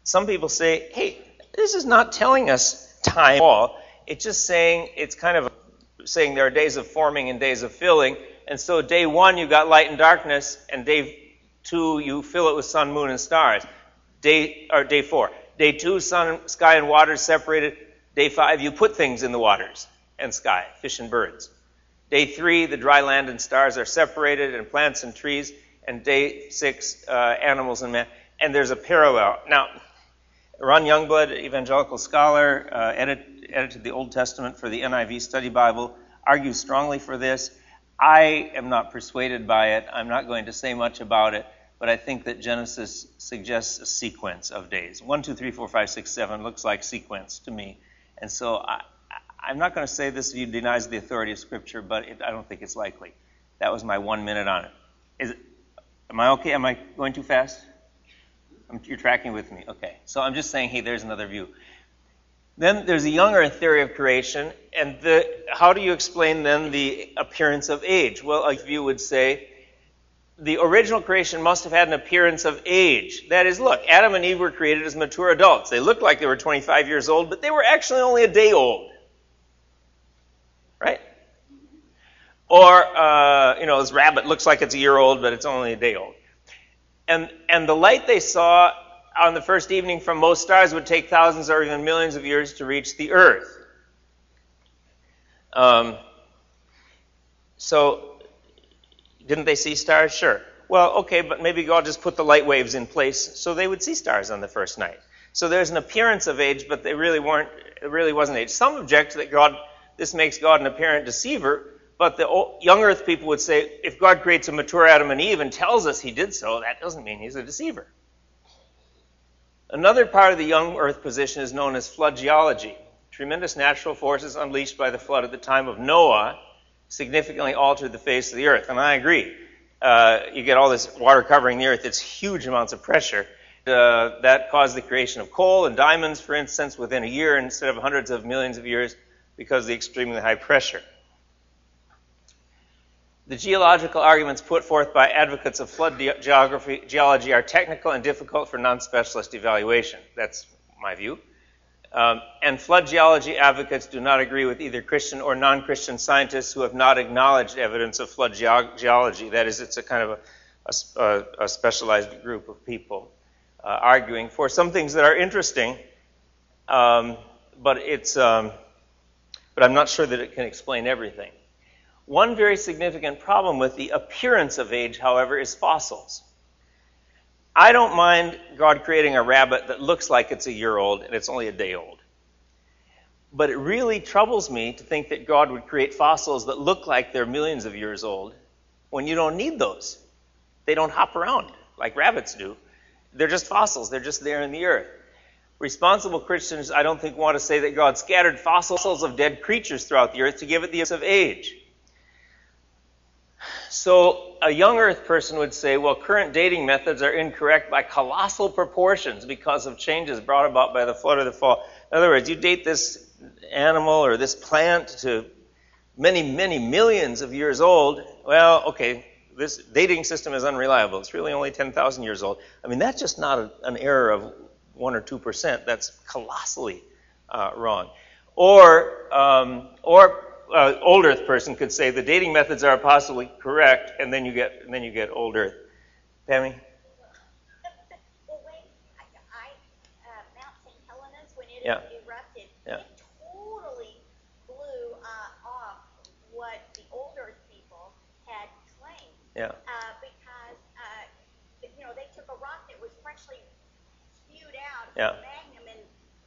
Some people say, hey, this is not telling us time at all. It's just saying it's kind of saying there are days of forming and days of filling. And so day one, you got light and darkness, and day two, you fill it with sun, moon, and stars. Day, or day four. Day two, sun, sky, and water separated. Day five, you put things in the waters and sky, fish and birds. Day three, the dry land and stars are separated, and plants and trees. And day six, uh, animals and man. And there's a parallel. Now, Ron Youngblood, evangelical scholar, uh, edit, edited the Old Testament for the NIV Study Bible, argues strongly for this. I am not persuaded by it. I'm not going to say much about it, but I think that Genesis suggests a sequence of days. One, two, three, four, five, six, seven looks like sequence to me. And so I, I'm not going to say this denies the authority of Scripture, but it, I don't think it's likely. That was my one minute on it. Is it am I okay? Am I going too fast? You're tracking with me. Okay. So I'm just saying, hey, there's another view. Then there's a younger theory of creation, and the, how do you explain then the appearance of age? Well, a view would say the original creation must have had an appearance of age. That is, look, Adam and Eve were created as mature adults. They looked like they were 25 years old, but they were actually only a day old. Right? Or, uh, you know, this rabbit looks like it's a year old, but it's only a day old. And, and the light they saw on the first evening from most stars would take thousands or even millions of years to reach the Earth. Um, so, didn't they see stars? Sure. Well, okay, but maybe God just put the light waves in place so they would see stars on the first night. So there's an appearance of age, but they really weren't. It really wasn't age. Some object that God, this makes God an apparent deceiver. But the young Earth people would say, if God creates a mature Adam and Eve and tells us He did so, that doesn't mean He's a deceiver. Another part of the young Earth position is known as flood geology. Tremendous natural forces unleashed by the flood at the time of Noah significantly altered the face of the Earth. And I agree. Uh, you get all this water covering the Earth, it's huge amounts of pressure. Uh, that caused the creation of coal and diamonds, for instance, within a year instead of hundreds of millions of years because of the extremely high pressure. The geological arguments put forth by advocates of flood geography, geology are technical and difficult for non specialist evaluation. That's my view. Um, and flood geology advocates do not agree with either Christian or non Christian scientists who have not acknowledged evidence of flood ge- geology. That is, it's a kind of a, a, a specialized group of people uh, arguing for some things that are interesting, um, but, it's, um, but I'm not sure that it can explain everything. One very significant problem with the appearance of age, however, is fossils. I don't mind God creating a rabbit that looks like it's a year old and it's only a day old. But it really troubles me to think that God would create fossils that look like they're millions of years old when you don't need those. They don't hop around like rabbits do. They're just fossils, they're just there in the earth. Responsible Christians, I don't think, want to say that God scattered fossils of dead creatures throughout the earth to give it the use of age. So a young earth person would say, well, current dating methods are incorrect by colossal proportions because of changes brought about by the flood or the fall. In other words, you date this animal or this plant to many, many millions of years old. Well, okay, this dating system is unreliable. It's really only 10,000 years old. I mean, that's just not a, an error of 1 or 2%. That's colossally uh, wrong. Or, um, or uh, old Earth person could say the dating methods are possibly correct, and then you get, and then you get old Earth. Pammy? <laughs> Well, when I, I uh, Mount St. Helena's, when it Yeah. erupted, Yeah. it totally blew uh, off what the old Earth people had claimed. Yeah. Uh, because, uh, you know, they took a rock that was freshly spewed out of Yeah. magma and,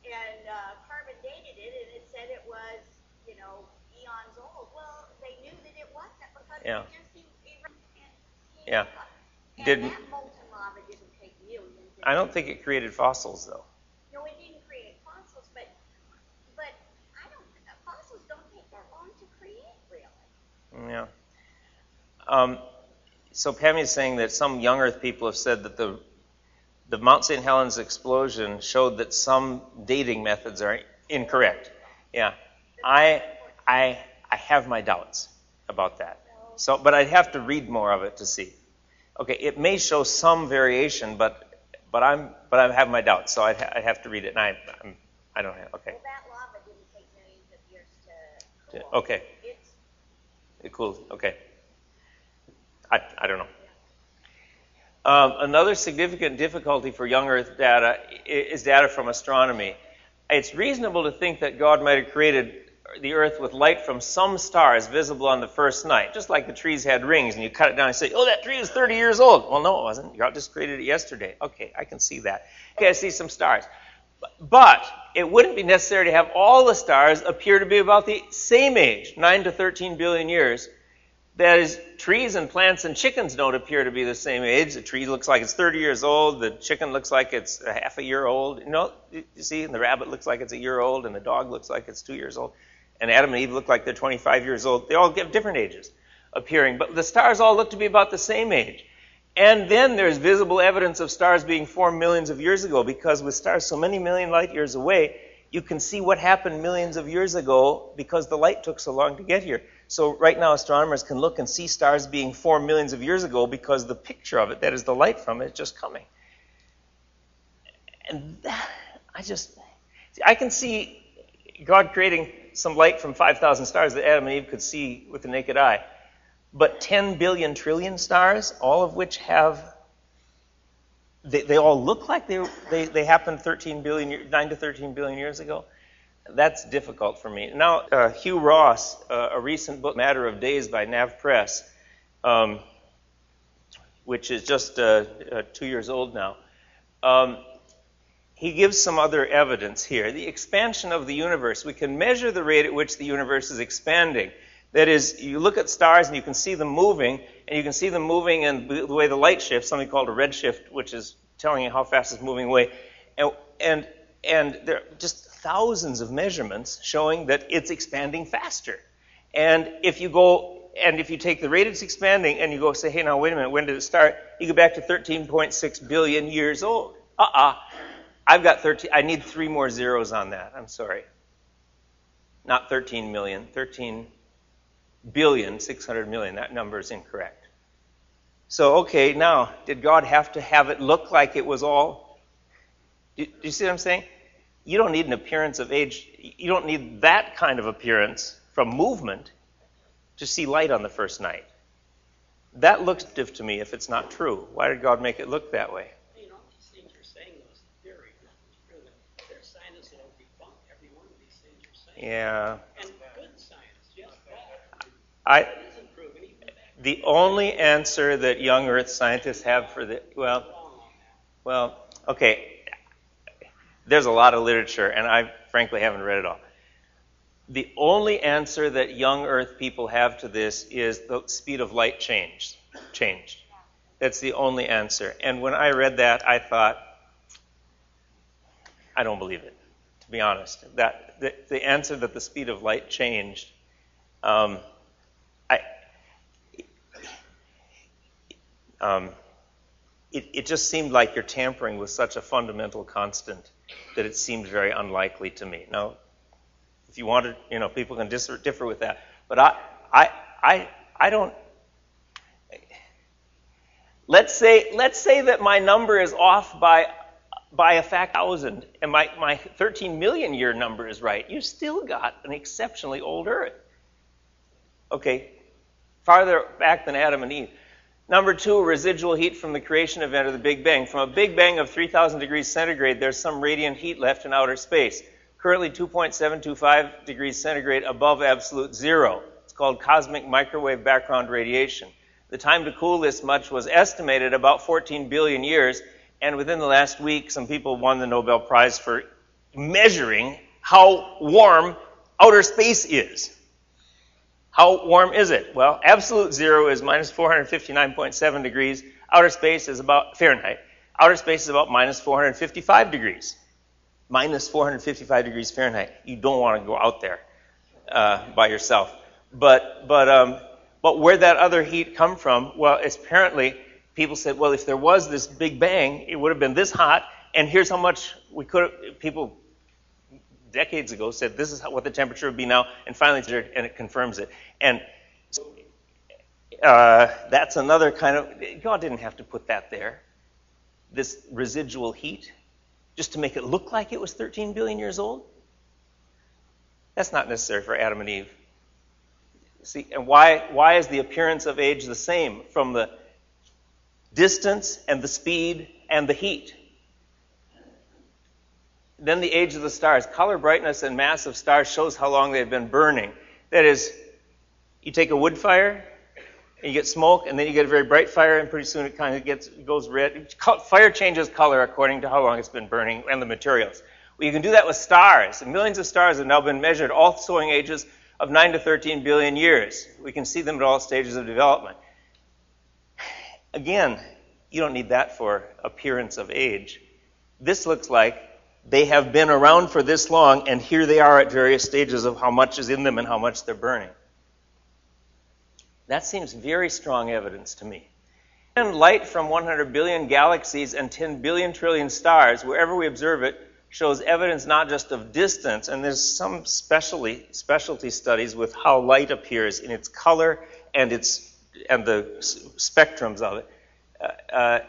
and uh, carbon dated it, and it said it was, you know, eons old. Well, they knew that it wasn't because Yeah. it just erupted. Yeah. And Didn't- that molten lava didn't take millions. I don't think it created fossils, though. no, it didn't create fossils, but but I don't. Fossils don't take that long to create, really. Yeah. Um, so Pammy is saying that some young Earth people have said that the the Mount St. Helens explosion showed that some dating methods are incorrect. Yeah. I I I have my doubts about that. So, but I'd have to read more of it to see. Okay, it may show some variation, but but I'm but I have my doubts, so I'd, ha- I'd have to read it, and I I'm, I don't have. Okay. Well, that lava didn't take millions of years to. To- cool. okay. It's It cooled. Okay. I, I don't know. Um, another significant difficulty for young Earth data is data from astronomy. It's reasonable to think that God might have created the Earth with light from some stars visible on the first night, just like the trees had rings, and you cut it down and say, "Oh, that tree is 30 years old." Well, no, it wasn't. God just created it yesterday. Okay, I can see that. Okay, I see some stars. But it wouldn't be necessary to have all the stars appear to be about the same age, 9 to 13 billion years. That is, trees and plants and chickens don't appear to be the same age. The tree looks like it's 30 years old. The chicken looks like it's a half a year old. You know, you see, and the rabbit looks like it's a year old, and the dog looks like it's two years old. And Adam and Eve look like they're 25 years old. They all have different ages appearing, but the stars all look to be about the same age. And then there's visible evidence of stars being formed millions of years ago because with stars so many million light years away, you can see what happened millions of years ago because the light took so long to get here. So right now astronomers can look and see stars being formed millions of years ago because the picture of it, that is the light from it, is just coming. And that, I just, I can see God creating some light from 5,000 stars that Adam and Eve could see with the naked eye. But 10 billion trillion stars, all of which have, they, they all look like they, they, they happened 13 billion, 9 to 13 billion years ago. That's difficult for me. Now, uh, Hugh Ross, uh, a recent book, Matter of Days by NavPress, um, which is just uh, uh, two years old now, um, he gives some other evidence here. The expansion of the universe. We can measure the rate at which the universe is expanding. That is, you look at stars and you can see them moving, and you can see them moving in the way the light shifts, something called a redshift, which is telling you how fast it's moving away. And, and, and there are just thousands of measurements showing that it's expanding faster. And if you go, and if you take the rate it's expanding and you go say, hey, now wait a minute, when did it start? You go back to 13.6 billion years old. Uh-uh. I've got 13, I need three more zeros on that. I'm sorry. Not 13 million, 13 billion, 600 million. That number is incorrect. So, okay, now, did God have to have it look like it was all? Do, do you see what I'm saying? You don't need an appearance of age. You don't need that kind of appearance from movement to see light on the first night. That looks diff to me if it's not true. Why did God make it look that way? You know, these things you're saying, those theories, nothing's proven. There's scientists that'll debunk every one of these things you're saying. Yeah. And good science, just that. I, the only answer that young Earth scientists have for the, well. Well, okay. There's a lot of literature, and I frankly haven't read it all. The only answer that young Earth people have to this is the speed of light changed. Changed. That's the only answer. And when I read that, I thought, I don't believe it, to be honest. That the, the answer that the speed of light changed, um, um, it, it just seemed like you're tampering with such a fundamental constant that it seemed very unlikely to me. Now, if you wanted, you know, people can dis- differ with that, but I, I, I, I don't. Let's say, let's say that my number is off by by a fact thousand, and my, my 13 million year number is right. You still got an exceptionally old Earth. Okay, farther back than Adam and Eve. Number two, residual heat from the creation event of the Big Bang. From a Big Bang of 3,000 degrees centigrade, there's some radiant heat left in outer space. Currently 2.725 degrees centigrade above absolute zero. It's called cosmic microwave background radiation. The time to cool this much was estimated about 14 billion years, and within the last week, some people won the Nobel Prize for measuring how warm outer space is. How warm is it? Well, absolute zero is minus 459.7 degrees. Outer space is about Fahrenheit. Outer space is about minus 455 degrees. Minus 455 degrees Fahrenheit. You don't want to go out there uh, by yourself. But but um, but where that other heat come from? Well, apparently people said, well, if there was this Big Bang, it would have been this hot, and here's how much we could. People decades ago said this is what the temperature would be now, and finally, and it confirms it. And uh, that's another kind of. God didn't have to put that there. This residual heat, just to make it look like it was 13 billion years old. That's not necessary for Adam and Eve. See, and why, why is the appearance of age the same from the distance and the speed and the heat? Then the age of the stars. Color brightness and mass of stars shows how long they've been burning. That is, you take a wood fire, and you get smoke, and then you get a very bright fire, and pretty soon it kind of gets goes red. Fire changes color according to how long it's been burning and the materials. Well, you can do that with stars. Millions of stars have now been measured, all showing ages of 9 to 13 billion years. We can see them at all stages of development. Again, you don't need that for appearance of age. This looks like they have been around for this long, and here they are at various stages of how much is in them and how much they're burning. That seems very strong evidence to me. And light from 100 billion galaxies and 10 billion trillion stars, wherever we observe it, shows evidence not just of distance, and there's some specialty, specialty studies with how light appears in its color and its and the spectrums of it. Uh, uh,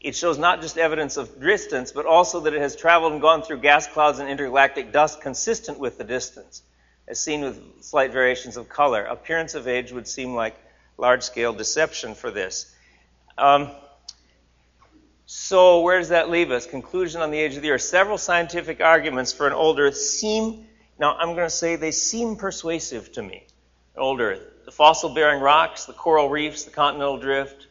it shows not just evidence of distance, but also that it has traveled and gone through gas clouds and intergalactic dust consistent with the distance, as seen with slight variations of color. Appearance of age would seem like large scale deception for this. Um, so, where does that leave us? Conclusion on the age of the Earth. Several scientific arguments for an old Earth seem, now I'm going to say they seem persuasive to me. An old Earth. The fossil bearing rocks, the coral reefs, the continental drift,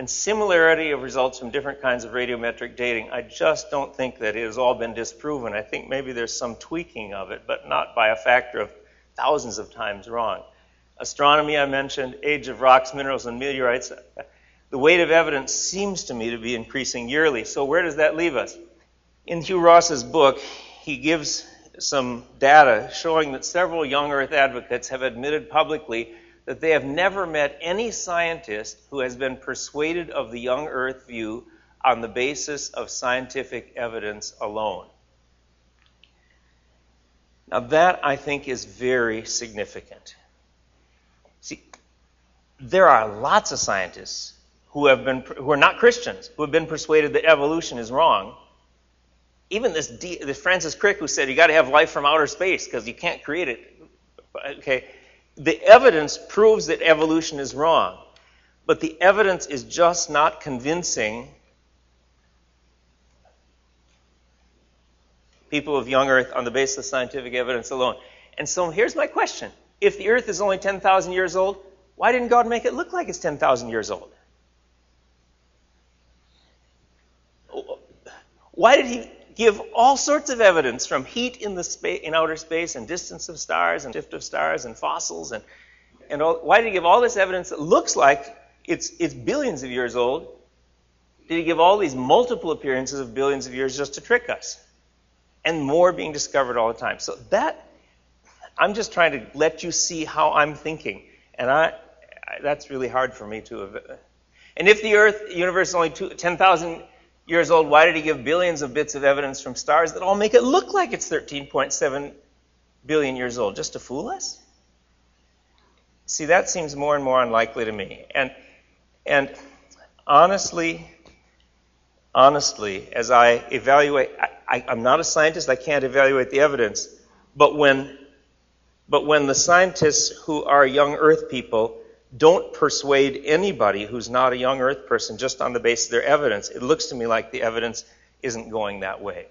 and similarity of results from different kinds of radiometric dating. I just don't think that it has all been disproven. I think maybe there's some tweaking of it, but not by a factor of thousands of times wrong. Astronomy, I mentioned, age of rocks, minerals, and meteorites. The weight of evidence seems to me to be increasing yearly. So, where does that leave us? In Hugh Ross's book, he gives some data showing that several young Earth advocates have admitted publicly that they have never met any scientist who has been persuaded of the young earth view on the basis of scientific evidence alone. Now, that I think is very significant. See, there are lots of scientists who have been who are not Christians who have been persuaded that evolution is wrong. Even this, this Francis Crick who said you got to have life from outer space because you can't create it. Okay, the evidence proves that evolution is wrong, but the evidence is just not convincing people of young Earth on the basis of scientific evidence alone. And so here's my question. If the Earth is only 10,000 years old, why didn't God make it look like it's 10,000 years old? Why did He give all sorts of evidence from heat in the space, in outer space and distance of stars and shift of stars and fossils and and all, why did he give all this evidence that looks like it's it's billions of years old? did he give all these multiple appearances of billions of years just to trick us? And more being discovered all the time. So that, I'm just trying to let you see how I'm thinking. And I, that's really hard for me to. And if the Earth universe is only 10,000 years old, why did he give billions of bits of evidence from stars that all make it look like it's 13.7 billion years old? Just to fool us? See, that seems more and more unlikely to me. And, and honestly, honestly, as I evaluate, I, am not a scientist, I can't evaluate the evidence, but when, but when the scientists who are young earth people don't persuade anybody who's not a young earth person just on the basis of their evidence, it looks to me like the evidence isn't going that way.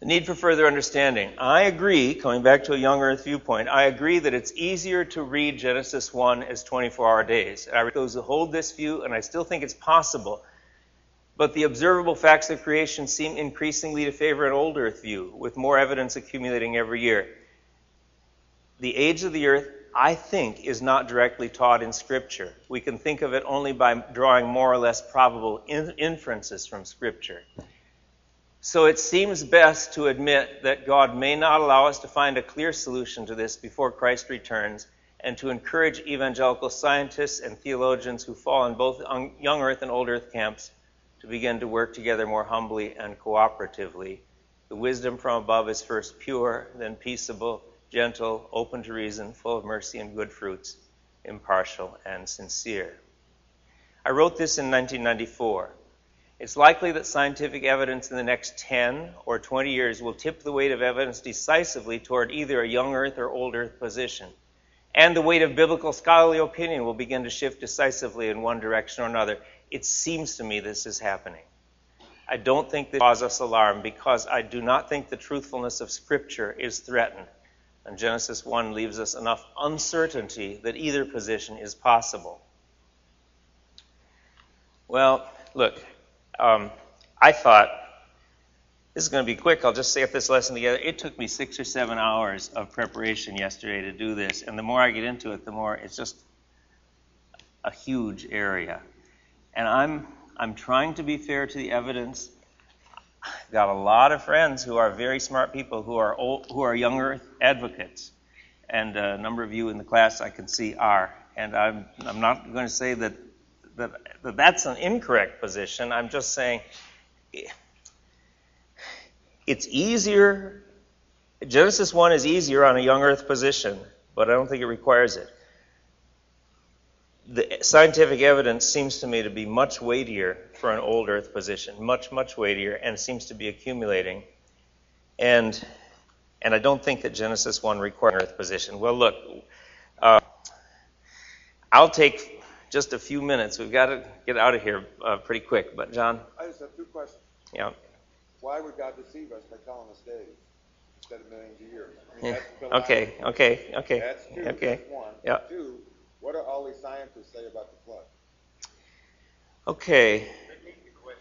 The need for further understanding. I agree, coming back to a young earth viewpoint, I agree that it's easier to read Genesis 1 as 24 hour days. I those who hold this view, and I still think it's possible but the observable facts of creation seem increasingly to favor an old earth view, with more evidence accumulating every year. The age of the earth, I think, is not directly taught in Scripture. We can think of it only by drawing more or less probable in- inferences from Scripture. So it seems best to admit that God may not allow us to find a clear solution to this before Christ returns, and to encourage evangelical scientists and theologians who fall in both young earth and old earth camps to begin to work together more humbly and cooperatively. The wisdom from above is first pure, then peaceable, gentle, open to reason, full of mercy and good fruits, impartial and sincere. I wrote this in 1994. It's likely that scientific evidence in the next 10 or 20 years will tip the weight of evidence decisively toward either a young earth or old earth position. And the weight of biblical scholarly opinion will begin to shift decisively in one direction or another. It seems to me this is happening. I don't think this causes us alarm because I do not think the truthfulness of Scripture is threatened. And Genesis 1 leaves us enough uncertainty that either position is possible. Well, look, um, I thought this is going to be quick. I'll just if this lesson together. It took me six or seven hours of preparation yesterday to do this, and the more I get into it, the more it's just a huge area and I'm I'm trying to be fair to the evidence. Got a lot of friends who are very smart people who are old, who are young Earth advocates, and uh, a number of you in the class I can see are. And I'm I'm not going to say that that, that that's an incorrect position. I'm just saying eh, it's easier. Genesis 1 is easier on a young Earth position, but I don't think it requires it the scientific evidence seems to me to be much weightier for an old Earth position, much, much weightier, and seems to be accumulating. And and I don't think that Genesis 1 requires an Earth position. Well, look, uh, I'll take just a few minutes. We've got to get out of here uh, pretty quick. But, John? I just have two questions. Yeah. Why would God deceive us by telling us days instead of millions of years? I mean, yeah. Okay, okay, okay. That's two. Okay. That's one. Yeah. Two, what do all these scientists say about the flood? Okay.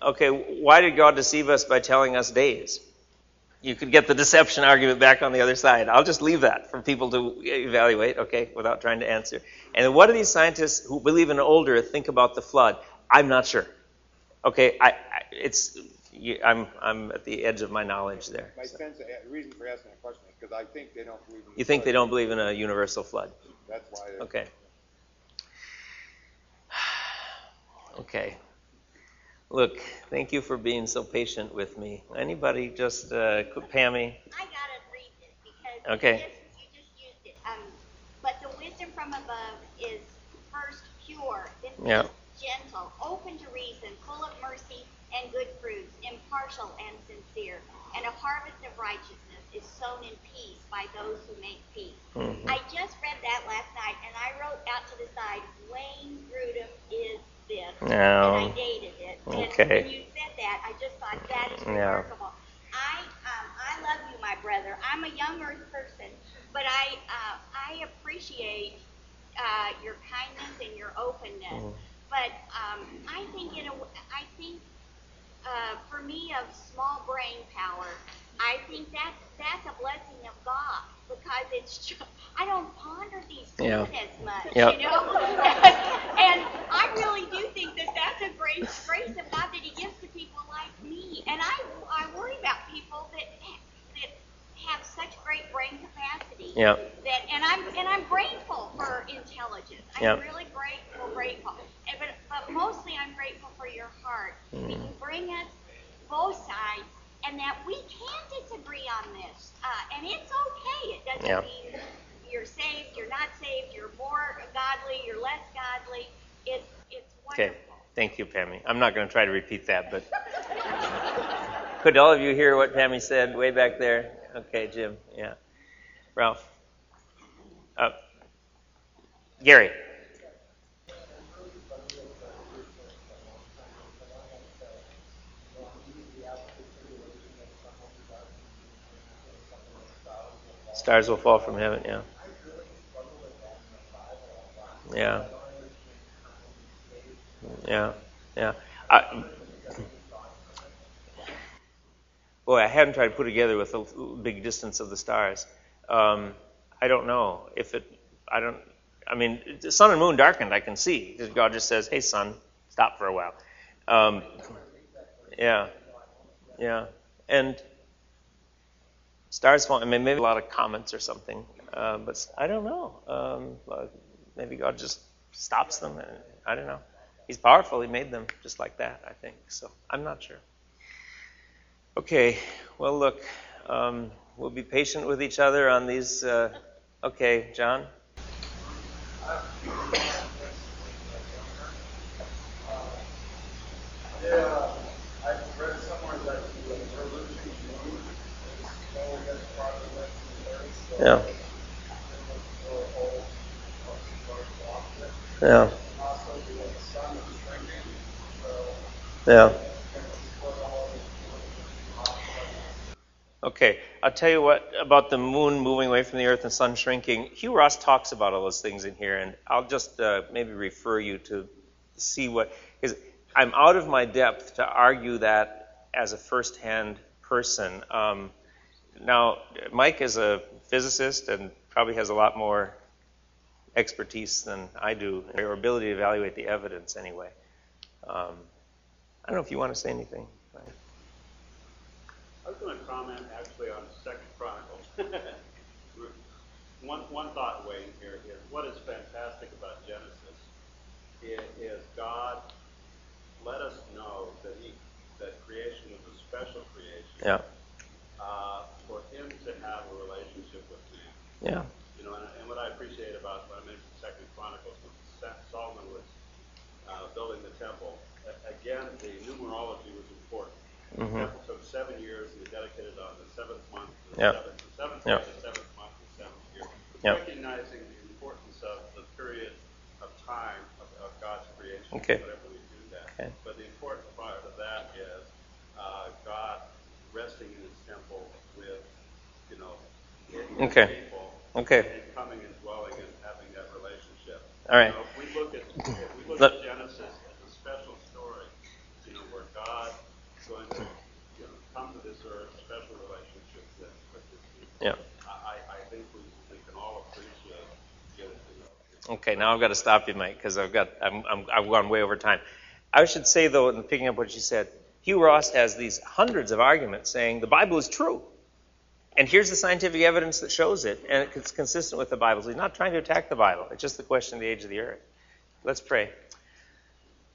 Okay, why did God deceive us by telling us days? You could get the deception argument back on the other side. I'll just leave that for people to evaluate, okay, without trying to answer. And what do these scientists who believe in an older think about the flood? I'm not sure. Okay, I, I it's I'm I'm at the edge of my knowledge there. My so. sense, the reason for asking the question is because I think they don't believe in. You think flood. they don't believe in a universal flood? That's why. Okay. Okay. Look, thank you for being so patient with me. Anybody just, uh, Pammy? I gotta read this because okay. you just used it. Um, but the wisdom from above is first pure, then yeah. gentle, open to reason, full of mercy and good fruits, impartial and sincere. And a harvest of righteousness is sown in peace by those who make peace. Mm-hmm. I just read that last night, and I wrote out to the side, Wayne Grudem is this, no. and I dated it. Okay. And when you said that, I just thought that is remarkable. I um, I love you, my brother. I'm a young Earth person, but I uh, I appreciate uh, your kindness and your openness. Mm. But um, I think in a I think uh, for me of small brain power, I think that's that's a blessing of God because it's just, I don't ponder these things yeah. as much, yep. you know. <laughs> and I really do think that that's a great grace, grace of God that He gives to people like me. And I, I worry about people that that have such great brain capacity. Yeah. That and I'm and I'm grateful for intelligence. I'm Yeah. really grateful, grateful. But but mostly I'm grateful for your heart. Mm. You bring us both sides, and that we can disagree on this. Uh, and it's okay. It doesn't Yeah. mean you're saved, you're not saved, you're more godly, you're less godly. It's it's Okay. Thank you, Pammy. I'm not going to try to repeat that, but could all of you hear what Pammy said way back there? Okay, Jim. Yeah. Ralph. Uh, Gary. Stars will fall from heaven, yeah. Yeah. Yeah, yeah. I, boy, I hadn't tried to put together with the big distance of the stars. Um, I don't know if it. I don't. I mean, the sun and moon darkened. I can see. God just says, "Hey, sun, stop for a while." Um, yeah, yeah, and stars fall. I mean, maybe a lot of comets or something. Uh, but I don't know. Um, uh, maybe God just stops them. I don't know. He's powerful. He made them just like that, I think. So I'm not sure. Okay. Well, look, um, we'll be patient with each other on these. Uh, okay, John. Yeah, I read somewhere that we're losing moon is going against progress in the earth, so Yeah. Yeah. Is Yeah. Okay, I'll tell you what about the moon moving away from the earth and sun shrinking. Hugh Ross talks about all those things in here, and I'll just uh, maybe refer you to see what. Because I'm out of my depth to argue that as a first-hand person. Um, now, Mike is a physicist and probably has a lot more expertise than I do, or ability to evaluate the evidence anyway. Um, I don't know if you want to say anything. I was going to comment actually on Second Chronicles. <laughs> one one thought weighing here is what is fantastic about Genesis is, is God let us know that he that creation was a special creation Yeah, to have a relationship with man. yeah, You know, and, and what I appreciate about what I mentioned Second Chronicles when Solomon was uh, building the temple, a- again the numerology was important. The Mhm. temple took seven years and he dedicated on the seventh month. The Yep. seventh, the seventh Yep. day, the seventh month, the seventh year. Yep. Recognizing the importance of the period of time of, of God's creation. Okay. Whenever we do that. Okay. But the important part of that is uh, God resting in His you know, Okay. people. Okay. And coming and dwelling and having that relationship. All right. Know, if we look at if we look Let- at Genesis as a special story, you know, where God is going to you know, come to this earth, special relationship with, with His people. yeah. I, I I think we, we can all appreciate you Okay, now I've got to stop you, Mike, because I've got I'm, I'm I've gone way over time. I should say though, in picking up what you said, Hugh Ross has these hundreds of arguments saying the Bible is true, and here's the scientific evidence that shows it, and it's consistent with the Bible. So he's not trying to attack the Bible. It's just the question of the age of the earth. Let's pray.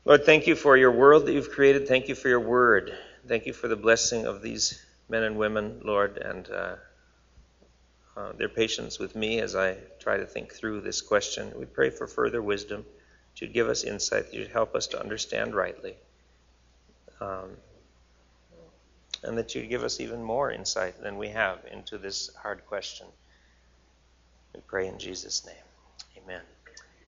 Lord, thank you for your world that you've created. Thank you for your word. Thank you for the blessing of these men and women, Lord, and uh, uh, their patience with me as I try to think through this question. We pray for further wisdom, that you'd give us insight, that you'd help us to understand rightly, um, and that you'd give us even more insight than we have into this hard question. We pray in Jesus' name. Amen.